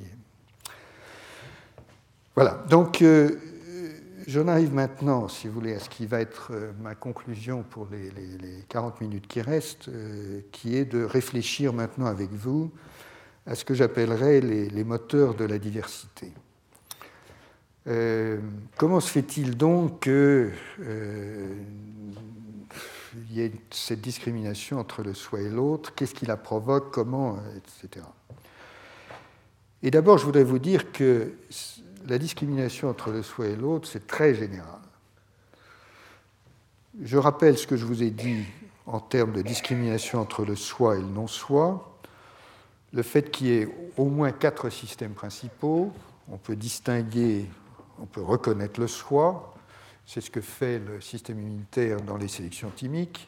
[SPEAKER 2] Voilà, donc euh, j'en arrive maintenant, si vous voulez, à ce qui va être ma conclusion pour les, 40 minutes qui restent, qui est de réfléchir maintenant avec vous à ce que j'appellerais les, moteurs de la diversité. comment se fait-il donc que il y ait cette discrimination entre le soi et l'autre, qu'est-ce qui la provoque, comment, etc. Et d'abord, je voudrais vous dire que la discrimination entre le soi et l'autre, c'est très général. Je rappelle ce que je vous ai dit en termes de discrimination entre le soi et le non-soi, le fait qu'il y ait au moins quatre systèmes principaux, on peut distinguer, on peut reconnaître le soi, c'est ce que fait le système immunitaire dans les sélections thymiques.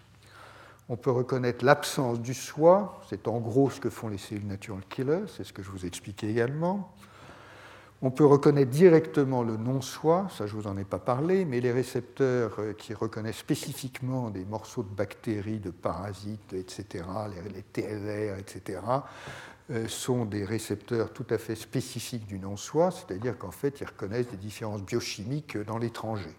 [SPEAKER 2] On peut reconnaître l'absence du soi, c'est en gros ce que font les cellules natural killers, c'est ce que je vous ai expliqué également. On peut reconnaître directement le non-soi, ça je ne vous en ai pas parlé, mais les récepteurs euh, qui reconnaissent spécifiquement des morceaux de bactéries, de parasites, etc., les TLR, etc., euh, sont des récepteurs tout à fait spécifiques du non-soi, c'est-à-dire qu'en fait ils reconnaissent des différences biochimiques dans l'étranger.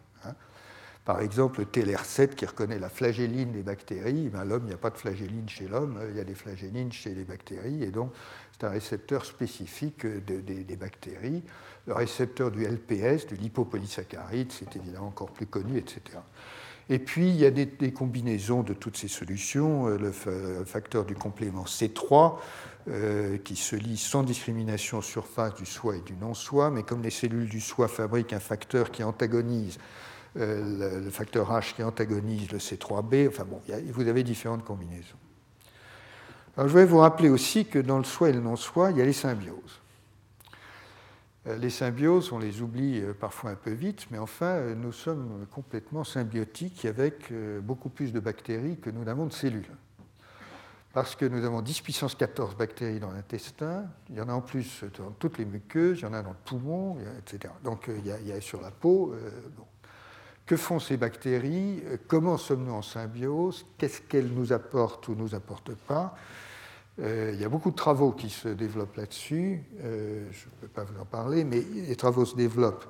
[SPEAKER 2] Par exemple, le TLR7 qui reconnaît la flagelline des bactéries, ben, l'homme, il n'y a pas de flagelline chez l'homme, il y a des flagellines chez les bactéries, et donc c'est un récepteur spécifique des bactéries. Le récepteur du LPS, du lipopolysaccharide, c'est évidemment encore plus connu, etc. Et puis, il y a des, combinaisons de toutes ces solutions. Euh, le, facteur du complément C3, euh, qui se lie sans discrimination surface du soi et du non-soi, mais comme les cellules du soi fabriquent un facteur qui antagonise euh, le, facteur H qui antagonise le C3b. Enfin bon, vous avez différentes combinaisons. Alors, je vais vous rappeler aussi que dans le soi et le non-soi, il y a les symbioses. Euh, les symbioses, on les oublie euh, parfois un peu vite, mais enfin, nous sommes complètement symbiotiques avec beaucoup plus de bactéries que nous n'avons de cellules. Parce que nous avons 10 puissance 14 bactéries dans l'intestin, il y en a en plus dans toutes les muqueuses, il y en a dans le poumon, etc. Donc il y a, sur la peau. Que font ces bactéries? Comment sommes-nous en symbiose? Qu'est-ce qu'elles nous apportent ou nous apportent pas? Euh, Il y a beaucoup de travaux qui se développent là-dessus. Euh, je ne peux pas vous en parler, mais les travaux se développent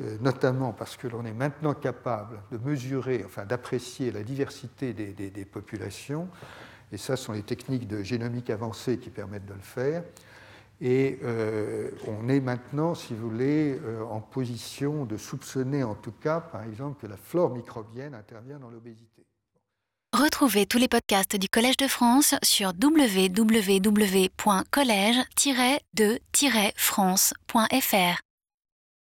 [SPEAKER 2] euh, notamment parce que l'on est maintenant capable de mesurer, enfin d'apprécier la diversité des, populations. Et ça, ce sont les techniques de génomique avancée qui permettent de le faire. Et euh, on est maintenant, si vous voulez, euh, en position de soupçonner en tout cas, par exemple, que la flore microbienne intervient dans l'obésité.
[SPEAKER 1] Retrouvez tous les podcasts du Collège de France sur www.collège-de-france.fr.